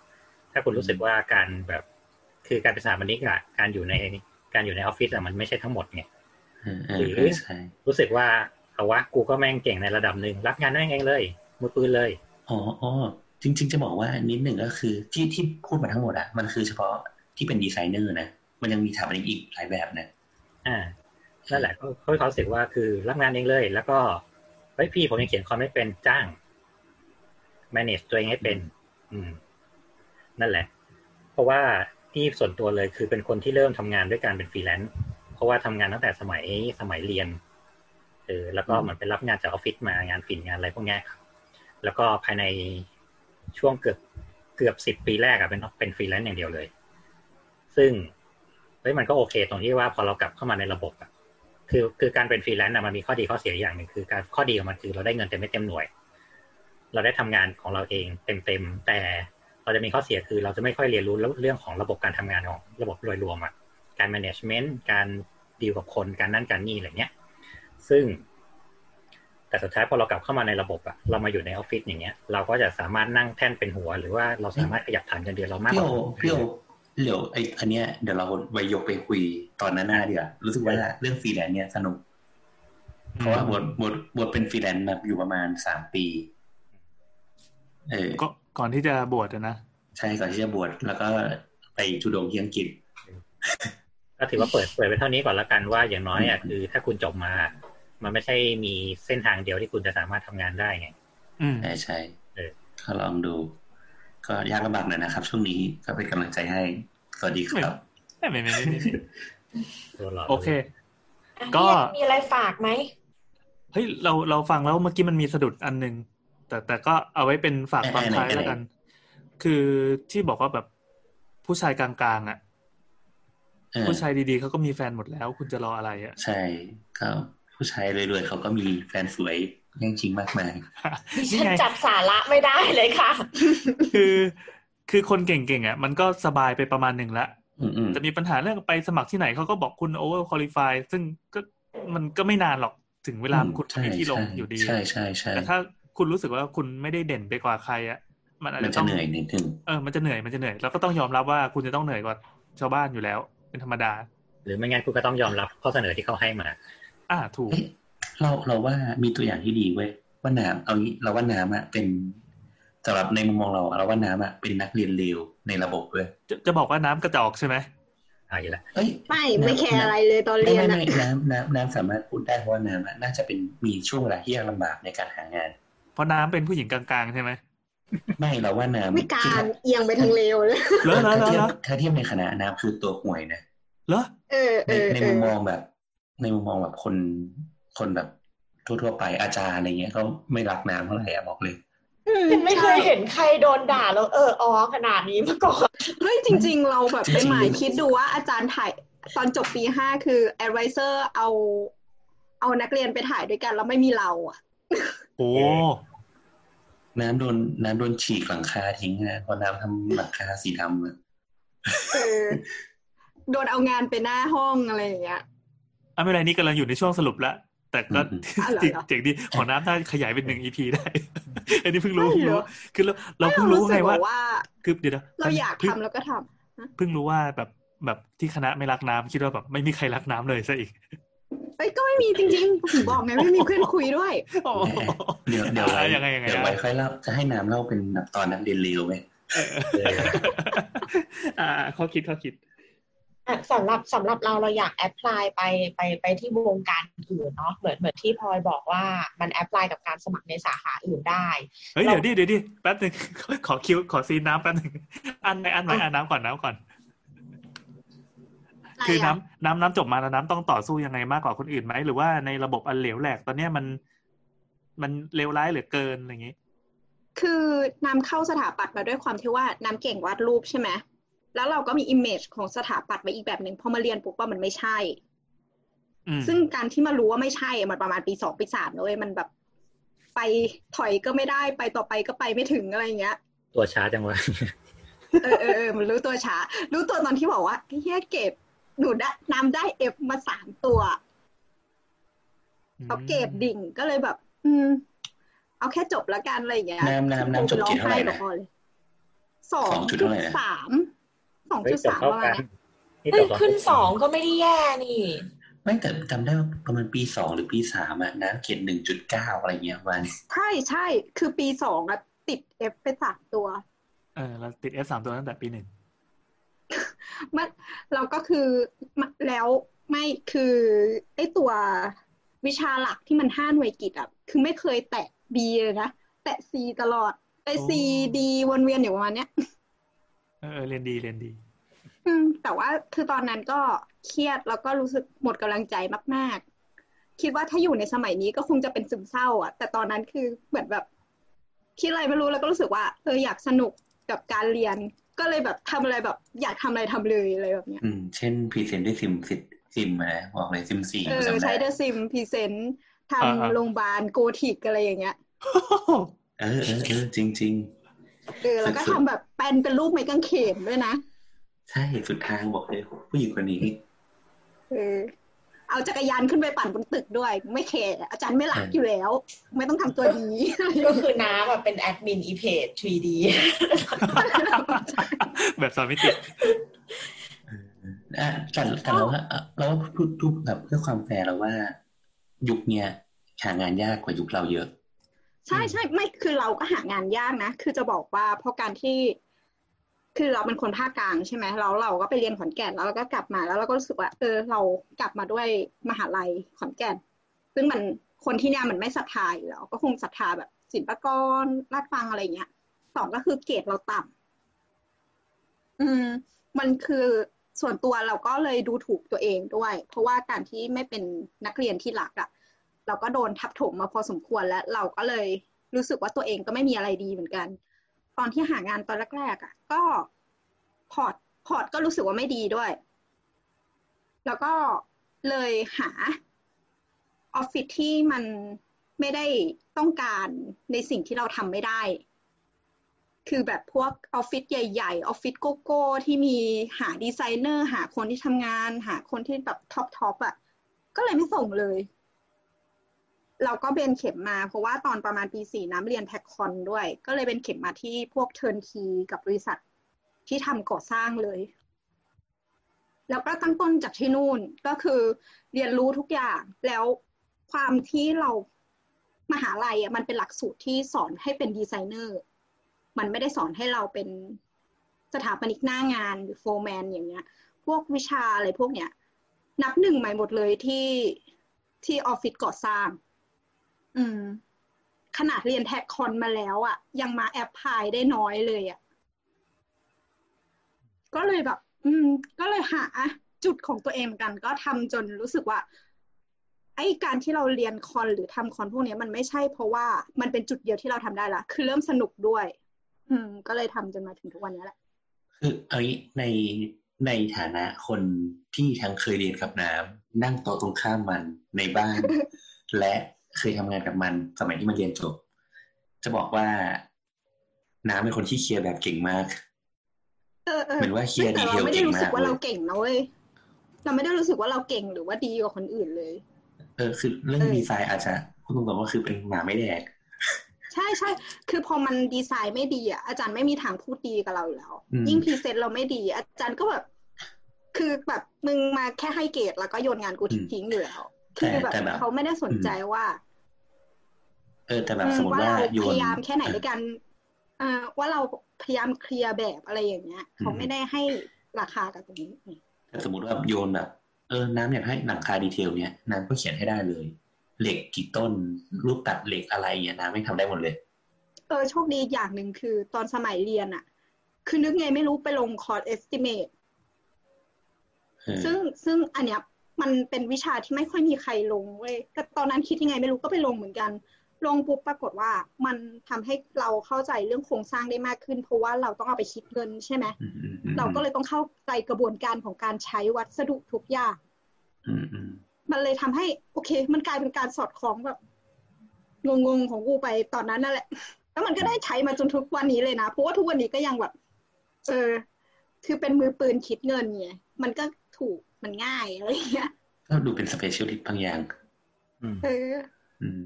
ถ้าคุณรู้สึกว่าการแบบ คือการเป็นสถาปนิกอะการอยู่ในการอยู่ในออฟฟิศอะมันไม่ใช่ทั้งหมดไงเออเออ หรือเออใช่รู้สึกว่าเอาวะกูก็แม่งเก่งในระดับหนึ่งรับงานได้เองเลยมือปืนเลยอ๋ออ๋อจริง ๆ จะบอกว่านิดหนึ่งก็คือที่ที่พูดมาทั้งหมดอะมันคือเฉพาะที่เป็นดีไซเนอร์นะมันยังมีสถาปนิกอีกหลายแบบนะอ่านั่นแหละก็เขาเขารู้สึกว่าคือรับงานเองเลย แล้วก็เฮ้ยพี่ผมยังเขียนคอมไม่เป็นจ้าง manage ตัวเองให้เป็น อืม นั่นแหละ เพราะว่าที่ส่วนตัวเลยคือเป็นคนที่เริ่มทำงานด้วยการเป็นฟรีแลนซ์ เพราะว่าทำงานตั้งแต่สมัยสมัยเรียนเออแล้วก็เหมือนไปรับงานจากออฟฟิศมางานฝิ่นงานอะไรพวกเนี้ยครับแล้วก็ภายในช่วงเกือบเกือบสิบปีแรกอะเป็นเป็นฟรีแลนซ์อย่างเดียวเลย ซึ่งเฮ้ยมันก็โอเค ตรงที่ว่าพอเรากลับเข้ามาในระบบอะคือคือการเป็นฟรีแลนซ์อะมันมีข้อดีข้อเสียอย่างหนึ่งคือ การข้อดีของมันคือเราได้เงินเต็มเม็ดเต็มหน่วย เราได้ทำงานของเราเองเต็มๆแต่เราจะมีข้อเสียคือเราจะไม่ค่อยเรียนรู้เรื่องของระบบการทำงานของระบบโดยรวมอะ การ management การดีลกับคนการนั่นการนี่อะไรเงี้ย ซึ่ง แต่สุดท้ายพอเรากลับเข้ามาในระบบอะเรามาอยู่ในออฟฟิศอย่างเงี้ย เราก็จะสามารถนั่งแท่นเป็นหัว หรือว่าเราสามารถขยับฐานเงินเดือนเรามากพี่กโอว่าพี่โอเดี๋ยวไออันเนี้ยเดี๋ยวเราไปยกไปคุยตอนหน้าหน้าดีกว่ารู้สึกว่าเรื่องฟรีแลนซ์เนี่ยสนุก เพราะว่าบทบทบทเป็นฟรีแลนซ์มาอยู่ประมาณสามปี เออก็ก่อนที่จะบวชอะนะ ใช่ก่อนที่จะบวชแล้วก็ไปธุดงค์ที่อังกฤษ ก็ถือว่าเปิดเปิดไปเท่านี้ก่อนละกันว่าอย่างน้อยอะคือ ถ้าคุณจบมา มันไม่ใช่มีเส้นทางเดียวที่คุณจะสามารถทำงานได้ไงอืมใช่ใช่เออก็ลองดู ก็ยากลำบากหน่อยนะครับ ช่วงนี้ก็เป็นกำลังใจให้สวัสดีครับไม่ไม่ไม่ไม่ไม่ไม่ตัวหลอดโอเคอะก็พี่มีอะไรฝากไหมเฮ้ยเราเราฟังแล้วเมื่อกี้มันมีสะดุดอันหนึ่งแต่แต่ก็เอาไว้เป็นฝากตอนท้ายไหนๆแล้วกัน คือที่บอกว่าแบบผู้ชายกลางๆอะเออ ผู้ชายดีๆเขาก็มีแฟนหมดแล้ว คุณจะรออะไรอะ ใช่ก็ผู้ชายรวยๆเขาก็มีแฟนสวยแย่งจริงมากมายดิฉันี่นไงจับสาระไม่ได้เลยค่ะ คือคือคนเก่งๆอะ มันก็สบายไปประมาณหนึ่งละอืมอืมจะมีปัญหาเรื่องไปสมัครที่ไหนเขาก็บอกคุณโอเวอร์คุริฟายซึ่งก็มันก็ไม่นานหรอกถึงเวลาคุณใช่มีที่ลงใช่อยู่ดี ใช่ใช่ใช่แต่ถ้าคุณรู้สึกว่าคุณไม่ได้เด่นไปกว่าใครอะมันอาจมันจะจะต้องเหนื่อยนิดนึงเออมันจะเหนื่อยมันจะเหนื่อยแล้วก็ต้องยอมรับว่าคุณจะต้องเหนื่อยกว่าชาวบ้านอยู่แล้ว เป็นธรรมดา หรือไม่งั้นคุณก็ต้องยอมรับข้อเสนอที่เขาให้มา อ่าถูกเอ๊ะเราเราว่ามีตัวอย่างที่ดีเว้ยว่าน้ำเอางี้เราว่าน้ำอะเป็นสำหรับในมุมมองเราเราว่าน้ำอะเป็นนักเรียนเลวในระบบเว้ยจะจะบอกว่าน้ำกระจอกใช่ไหมเอาอีกแล้วเอ้ยไม่ไม่แคร์อะไรเลยตอนไม่เรียนไม่อะไม่น้ำน้ำน้ำสามารถพูดได้เพราะว่าน้ำอะน่าจะเป็นมีช่วงเวลาที่ยากลำบากในการหางาน เพราะน้ำเป็นผู้หญิงกลางๆใช่ไหม ไม่เราว่าน้ำไม่กาที่รเอียงไปทางเลวเลยเหรอเหรอถ้าเหรอเทียเหรบอถ้าเทียบในคณะน้ำคือตัวห่วยนะเหรอเออเอในอในเอมุมอมองแบบ ในมุมมองแบบคนคนแบบทั่วๆไปอาจารย์อะไรเงี้ยเขาไม่รักน้ำเท่าไหร่อะบอกเลยฉันไม่เคยเห็นใครโดนด่าแล้วเอออ๋อขนาดนี้มาก่อนเฮ้ยจริง ๆ เราแบบจริงๆไปหมายคิดดูว่าอาจารย์ถ่ายตอนจบปีห้าคือ advisor เอา เอานักเรียนไปถ่ายด้วยกันแล้วไม่มีเราอะ โอ้ น้ำโดนน้ำโดนฉีกหลังคาทิ้งนะเพราะน้ำทำหลังคาสีดำอะเออโดนเอางานไปหน้าห้องอะไรอย่างเงี้ยอะไม่เป็นไรนี่กำลังอยู่ในช่วงสรุปแล้วแต่ก็อ๋อเหรอจริงเจ๋งดีของน้ำถ้าขยายเป็นหนึ่งอีพีได้ อันนี้เพิ่งรู้ไม่เพิ่งเหรรู้อคือเราเราเพิ่งรู้ไงว่าสึกว่าคือเดี๋ยวนะเราอยากพิ่งทำแล้วก็ทำเพิ่งรู้ว่าแบบแบบที่คณะไม่รักน้ำคิดว่าแบบไม่มีใครรักน้ำเลยซะอีก เอ้ยก็ไม่มีจริงๆถึงบอกไงไม่มีเพื่อนคุยด้วย เดี๋ยวเดี๋ยวไว้อะยังไงยังไงเดี๋ยวไว้ค่อยเล่าจะให้น้ำเล่าเป็นแบบตอนนักเรียนเลวไหมอ่าข้อคิดข้อคิดอะสำหรับสำหรับเราเราอยาก apply ไปไปไปที่วงการอื่นเนาะเหมือนเหมือนที่พลอยบอกว่ามัน apply กับการสมัครในสาขาอื่นได้ เฮ้ยเราเดี๋ยวดิเดี๋ยวดิแป๊บหนึ่งขอคิวขอ scene น้ำแป๊บหนึ่งอันไหนอันไหนอันน้ำก่อนน้ำก่อนอะไร คือน้ำอะน้ำน้ำจบมาแล้วน้ำต้องต่อสู้ยังไงมากกว่าคนอื่นไหมหรือว่าในระบบอันเหลวแหลกตอนเนี้ยมัน มันเลวร้ายเหลือเกินอะไรอย่างงี้ คือน้ำเข้าสถาปัตย์มาด้วยความที่ว่าน้ำเก่งวาดรูปใช่ไหมแล้วเราก็มี image ของสถาปัตย์ไว้อีกแบบหนึ่งพอมาเรียนปุ๊บว่ามันไม่ใช่อืมซึ่งการที่มารู้ว่าไม่ใช่อะมันประมาณปีสองปีสามเลยมันแบบไปถอยก็ไม่ได้ไปต่อไปก็ไปไม่ถึงอะไรอย่างเงี้ย ตัวช้าจังวะเออเออเออมันรู้ตัวช้า รู้ตัวตอนที่บอกว่าเฮียเก็บ หนูได้น้ำได้ F มาสามตัวเอาเกรดดิ่งก็เลยแบบ อืม เอาแค่จบแล้วกันอะไรอย่างเงี้ยน้ำน้ำน้ำจบเกรดเท่าไหร่นะร้องห้กับพ่อเลยสองสองจุจุดดเท่าไหร่นะสามสองเฮ้ยจุดจบสามเท่าประมากัณนเนี้ยนี่เฮ้ยจบขึ้นสองก็ไม่ได้แย่นี่ไม่แต่จำได้ว่าประมาณปีสองหรือปีสามอะน้ำเกรดหนึ่งจุดเก้าอะไรเงี้ยวันใช่ใช่คือปีสองอะติดเอฟไปสามตัว เออเราติดเอฟสามตัวตั้งแต่ปีหนึ่ง มันเราก็คือมะแล้วไม่คือไอตัววิชาหลักที่มันห้าหน่วยกิจอะคือไม่เคยแตะ B เลยนะ แตะ C ตลอดไอ C D วนเวียนอยู่ประมาณเนี้ยเออเออเรียนดีเรียนดีอืมแต่ว่าคือตอนนั้นก็เครียดแล้วก็รู้สึกหมดกำลังใจมาก ๆ คิดว่าถ้าอยู่ในสมัยนี้ก็คงจะเป็นซึมเศร้า อะ แต่ตอนนั้นคือเหมือนแบบคิดอะไรไม่รู้แล้วก็รู้สึกว่าเอออยากสนุกกับการเรียน ก็เลยแบบทำอะไรแบบ อยากทำอะไรทำเลยอะไรแบบเนี้ยอืมเช่น present ด้วยซิมซิซิมนะบอกเลยซิมสี่เออจำได้ใช้เดอะซิมพรีเซนต์อ่าทำอ่าโรงพยาบาลโกธิกอะไรอย่างเงี้ยเออเออเออจริงจริงเออแล้วก็สุดๆทำแบบแปลนเป็นรูปไม้กางเขนด้วยนะๆใช่สุดทางบอกเลยผู้หญิงคนนี้เออ เอาจักรยานขึ้นไปปั่นบนตึกด้วย ไม่แคร์อาจารย์ไม่รักอยู่แล้ว ไม่ต้องทำตัวดี ก็คือน้าแบบเป็นแอดมินอีเพจ 3D แบบสอนไม่ติดอะแต่แต่เราว่าเราว่าทุกทุกแบบเพื่อความแฟร์เราว่า ยุคเนี้ยหางานยากกว่ายุคเราเยอะ ใช่ใช่ไม่คือเราก็หางานยากนะ คือจะบอกว่าเพราะการที่ คือเราเป็นคนภาคกลางใช่ไหมแล้วเราก็ไปเรียนขอนแก่นแล้วเราก็กลับมาแล้วเราก็รู้สึกว่าเออเรากลับมาด้วยมหาลัยขอนแก่น ซึ่งมันคนที่เนี่ยมันไม่ศรัทธาอยู่แล้วก็คงศรัทธาแบบศิลปากรลาดฟังอะไรเงี้ยสองก็คือเกรดเราต่ำอืม มันคือส่วนตัวเราก็เลยดูถูกตัวเองด้วย เพราะว่าการที่ไม่เป็นนักเรียนที่รักอะ่ะ เราก็โดนทับถมมาพอสมควรแล้ว เราก็เลยรู้สึกว่าตัวเองก็ไม่มีอะไรดีเหมือนกัน ตอนที่หางานตอนแรกๆอะ ก็port port ก็รู้สึกว่าไม่ดีด้วย แล้วก็เลยหาออฟฟิศที่มันไม่ได้ต้องการในสิ่งที่เราทำไม่ได้ คือแบบพวกออฟฟิศใหญ่ๆออฟฟิศโก้ๆที่มีหาดีไซเนอร์ หาคนที่ทำงาน หาคนที่แบบ top top อะ ก็เลยไม่ส่งเลย เราก็เบนเข็มมาเพราะว่าตอนประมาณปีสี่น้ำเรียน tech con ด้วย ก็เลยเบนเข็มมาที่พวก turnkeyกับบริษัทที่ทำก่อสร้างเลย แล้วก็ตั้งต้นจากที่นู่นก็คือเรียนรู้ทุกอย่างแล้วความที่เรามหาลัยอะมันเป็นหลักสูตรที่สอนให้เป็นดีไซเนอร์ มันไม่ได้สอนให้เราเป็นสถาปนิกหน้างานหรือโฟร์แมนอย่างเงี้ย พวกวิชาอะไรพวกเนี้ย นับหนึ่งใหม่หมดเลยที่ที่ออฟฟิศก่อสร้าง อืม ขนาดเรียน tech con มาแล้วอะ่ะ ยังมา apply ได้น้อยเลยอะ่ะ ก็เลยแบบ อืม ก็เลยหาจุดของตัวเองเหมือนกัน ก็ทำจนรู้สึกว่าไอ้การที่เราเรียน con หรือทำ con พวกเนี้ยมันไม่ใช่เพราะว่ามันเป็นจุดเดียวที่เราทำได้ละคือเริ่มสนุกด้วย อืม ก็เลยทำจนมาถึงทุกวันนี้แหละคือเอางี้ในในฐานะคนที่ทั้งเคยเรียนกับน้ำนั่งโต๊ะตรงข้ามมันในบ้าน และ เคยทำงานกับมันสมัยที่มันเรียนจบ จะบอกว่าน้ำเป็นคนที่เคลียร์แบบเก่งมากเออเออเหมือนว่าเคลียร์แต่ดีเทเราลไม่ได้เก่งรู้สึมากกว่าเลเรายเก่งนะเว้ยเราไม่ได้รู้สึกว่าเราเก่งหรือว่าดีกว่าคนอื่นเลย เออคือเรื่องเออดีไซน์อาจจะพูดตรงๆว่าคือเป็นหมาไม่แดกใช่ใช่ คือพอมันดีไซน์ไม่ดีอะ อาจารย์ไม่มีทางพูดดีกับเราอยู่แล้วอืมยิ่งพรีเซนต์เราไม่ดี อาจารย์ก็แบบ คือแบบมึงมาแค่ให้เกรดแล้วก็โยนงานกูทิ้งอยู่แล้ว คือแบบเขาไม่ได้สนใจว่า เออ แต่แบบอืมสมมติว่าว่าเราโยพนยายามแค่ไหนด้วยกันเอ่อว่าเราพยายามเคลียร์แบบอะไรอย่างเงี้ย เขาไม่ได้ให้ราคากับตรงนี้แต่สมมติว่าโยนแบบเออ น้ำอยากให้หนังคาดีเทลเนี้ยน้ำก็เขียนให้ได้เลย เหล็กกี่ต้น รูปตัดเหล็กอะไรเงี้ยน้ำไม่ทำได้หมดเลย เออโชคดีอย่างหนึ่งคือ ตอนสมัยเรียนอะคือนึกไงไม่รู้ไปลงคอร์ส estimate เออซึ่งซึ่งอันเนี้ย มันเป็นวิชาที่ไม่ค่อยมีใครลงเว้ยแต่ตอนนั้นคิดยังไงไม่รู้ก็ไปลงเหมือนกัน ลงปุ๊บปรากฏว่ามันทำให้เราเข้าใจเรื่องโครงสร้างได้มากขึ้น เพราะว่าเราต้องเอาไปคิดเงินใช่ไหมอืมอืมอืมเราก็เลยต้องเข้าใจกระบวนการของการใช้วัสดุทุกอย่างอืมอืมมันเลยทำให้ โอเค มันกลายเป็นการสอดคล้องแบบงงๆของกูไปตอนนั้นนั่นแหละ แล้วมันก็ได้ใช้มาจนทุกวันนี้เลยนะ เพราะว่าทุกวันนี้ก็ยังแบบ เออ คือเป็นมือปืนคิดเงินไงมันก็ถูก มันง่ายอะไรอย่างเงี้ยก็ดูเป็น specialist บางอย่างอืมเออ อืม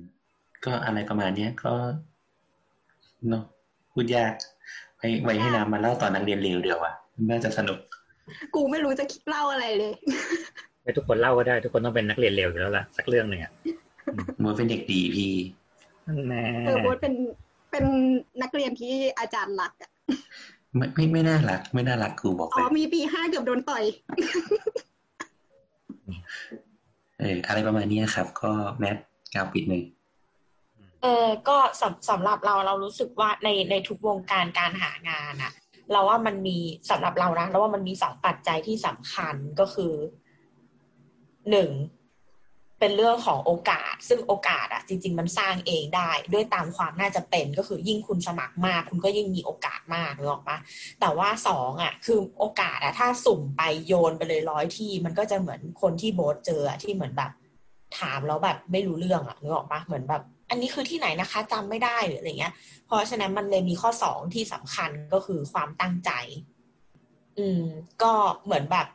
ก็อะไรประมาณเนี้ยก็เนาะพูดยากไว้ไว้ให้น้ำมาเล่าตอนนักเรียนเลวเดียวอะน่าจะสนุก กูไม่รู้จะคิดเล่าอะไรเลยให้ทุกคนเล่าก็ได้ ทุกคนต้องเป็นนักเรียนเลวอยู่แล้วล่ะสักเรื่องหนึ่งอะมัวเป็นเด็กดีพี่นั่นแน่เออโบทเป็นเป็นนักเรียนที่อาจารย์รักอะไม่ไม่ไม่น่ารัก ไม่น่ารักครูบอกอ๋เลอยมีปีห้าเกือบโดนต่อย เอออะไรประมาณนี้ครับ ก็แมทกาวปิดหนึ่งเออก็สำสำหรับเราเรารู้สึกว่าในในทุกวงการการหางานอะเราว่ามันมีสำหรับเรานะเราว่ามันมีสองปัจจัยที่สำคัญก็คือหนึ่ง เป็นเรื่องของโอกาส ซึ่งโอกาสอะจริง ๆ มันสร้างเองได้ ด้วยตามความน่าจะเป็นก็คือยิ่งคุณสมัครมาก คุณก็ยิ่งมีโอกาสมากนึกออกปะแต่ว่าสองอะคือโอกาสอะถ้าสุ่มไปโยนไปเลยร้อยที่ มันก็จะเหมือนคนที่โบสเจอที่เหมือนแบบ ถามแล้วแบบไม่รู้เรื่องอะนึกออกปะเหมือนแบบ อันนี้คือที่ไหนนะคะจำไม่ได้หรืออะไรเงี้ย เพราะฉะนั้นมันเลยมีข้อสองที่สำคัญก็คือความตั้งใจ อืม ก็เหมือนแบบ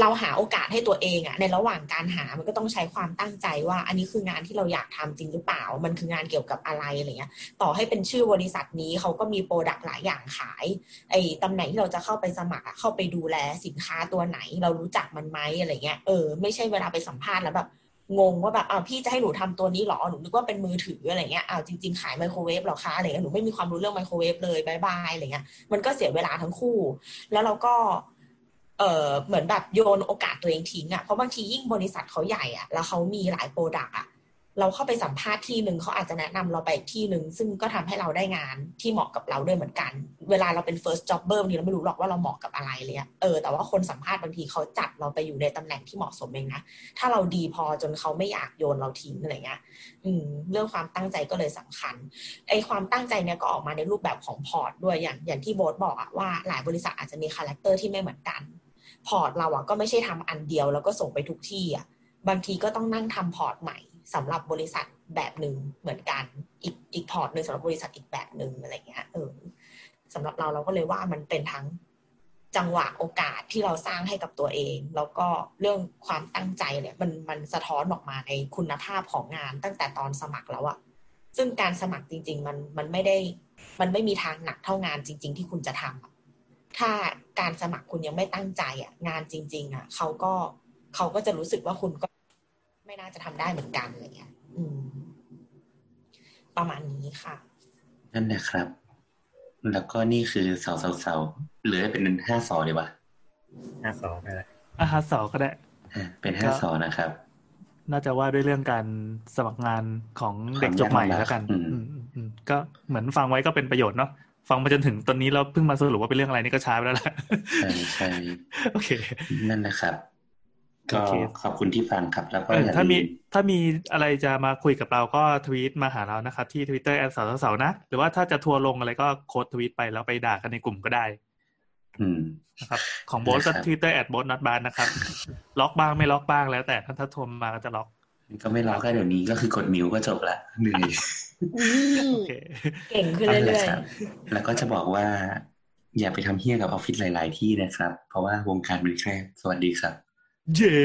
เราหาโอกาสให้ตัวเองอะในระหว่างการหามันก็ต้องใช้ความตั้งใจว่า อันนี้คืองานที่เราอยากทำจริงหรือเปล่า มันคืองานเกี่ยวกับอะไรอะไรเงี้ย ต่อให้เป็นชื่อบริษัทนี้เขาก็มี product หลายอย่างขาย ไอ้ตำแหน่งที่เราจะเข้าไปสมัครเข้าไปดูแลสินค้าตัวไหน เรารู้จักมันไหมอะไรเงี้ยเออไม่ใช่เวลาไปสัมภาษณ์แล้วแบบงงว่าแบบอ้าวพี่จะให้หนูทำตัวนี้หรอหนูนึกว่าเป็นมือถืออะไรเงี้ยอ้าวจริงๆขายไมโครเวฟหรอคะอะไรเงี้ยหนูไม่มีความรู้เรื่องไมโครเวฟเลย bye bye อะไรเงี้ยมันก็เสียเวลาทั้งคู่ แล้วเราก็ เออเหมือนแบบโยนโอกาสตัวเองทิ้งอะ่ะเพราะบางทียิ่งบริษัทเขาใหญ่อะ่ะแล้วเขามีหลายโปรดักต์อะเราเข้าไปสัมภาษณ์ที่หนึ่งเขาอาจจะแนะนำเราไปที่หนึ่งซึ่งก็ทำให้เราได้งานที่เหมาะกับเราด้วยเหมือนกัน เวลาเราเป็น first jobber บางทีเราไม่รู้หรอกว่าเราเหมาะกับอะไรเลยอะเออแต่ว่าคนสัมภาษณ์บางทีเขาจัดเราไปอยู่ในตำแหน่งที่เหมาะสมเองนะถ้าเราดีพอจนเขาไม่อยากโยนเราทิ้งอะไรเงี้ยอืมเรื่องความตั้งใจก็เลยสำคัญไอ้ความตั้งใจเนี่ยก็ออกมาในรูปแบบของ port ด้วยอย่างอย่างที่โบ๊ทบอกอะว่าหลายบริษัทอาจจะมี character ที่ไม่เหมือนกัน port เราอะก็ไม่ใช่ทำอันเดียว แล้วก็ส่งไปทุกที่อะบางทีก็ต้องนั่งทำ port ใหม่สำหรับบริษัทแบบหนึ่งเหมือนกัน อีกอีก port หนึ่งสำหรับบริษัทอีกแบบหนึ่งอะไรเงี้ยเออสำหรับเราเราก็เลยว่ามันเป็นทั้งจังหวะโอกาสที่เราสร้างให้กับตัวเอง แล้วก็เรื่องความตั้งใจเนี่ย มันมันสะท้อนออกมาในคุณภาพของงานตั้งแต่ตอนสมัครแล้วอะซึ่งการสมัครจริง ๆ มันมันไม่ได้ มันไม่มีทางหนักเท่างานจริง ๆ ที่คุณจะทำ ถ้าการสมัครคุณยังไม่ตั้งใจอะ งานจริง ๆ อะเขาก็เขาก็จะรู้สึกว่าคุณก็ไม่น่าจะทำได้เหมือนกันอะไรเงี้ย อืม ประมาณนี้ค่ะ นั่นนะครับ แล้วก็นี่คือเสาเสาเสาเหลือเป็นห้าสอดีวะห้าสองนั่นแหละอาหารสอก็ได้อะเป็นห้าสอนะครับ น่าจะว่าด้วยเรื่องการสมัครงานของเด็กจบใหม่แล้วกัน อืมอืมอืมอืมก็เหมือนฟังไว้ก็เป็นประโยชน์เนาะ ฟังมาจนถึงตอนนี้แล้วเพิ่งมาสรุปว่าเป็นเรื่องอะไรนี่ก็ช้าไปแล้วแหละใช่ใช่โอเค นั่นนะครับ ก็โอเคขอบคุณที่ฟังครับ แล้วก็เอออย่าถ้ามีลืมถ้ามีอะไรจะมาคุยกับเราก็ทวีตมาหาเรานะครับ ที่ทวิตเตอร์ at เสาเสาเสานะ หรือว่าถ้าจะทัวร์ลงอะไรก็ quote tweet ไปแล้วไปด่ากันในกลุ่มก็ได้อืมนะครับ ของโบสก็นะครับทวิตเตอร์ at โบสนัดบานนะครับ ล็อกบ้างไม่ล็อกบ้างแล้วแต่ถ้าถ้าทัวร์มาก็จะล็อก ก็ไม่รอแค่เดี๋ยวนี้ก็คือกด mute ก็จบละเหนื่อยอืมโอเคเก่งขึ้นเรื่อยครับแล้วก็จะบอกว่า อย่าไปทำเหี้ยกับออฟฟิศหลาย ๆ ที่นะครับ เพราะว่าวงการมันแคบสวัสดีครับ เย้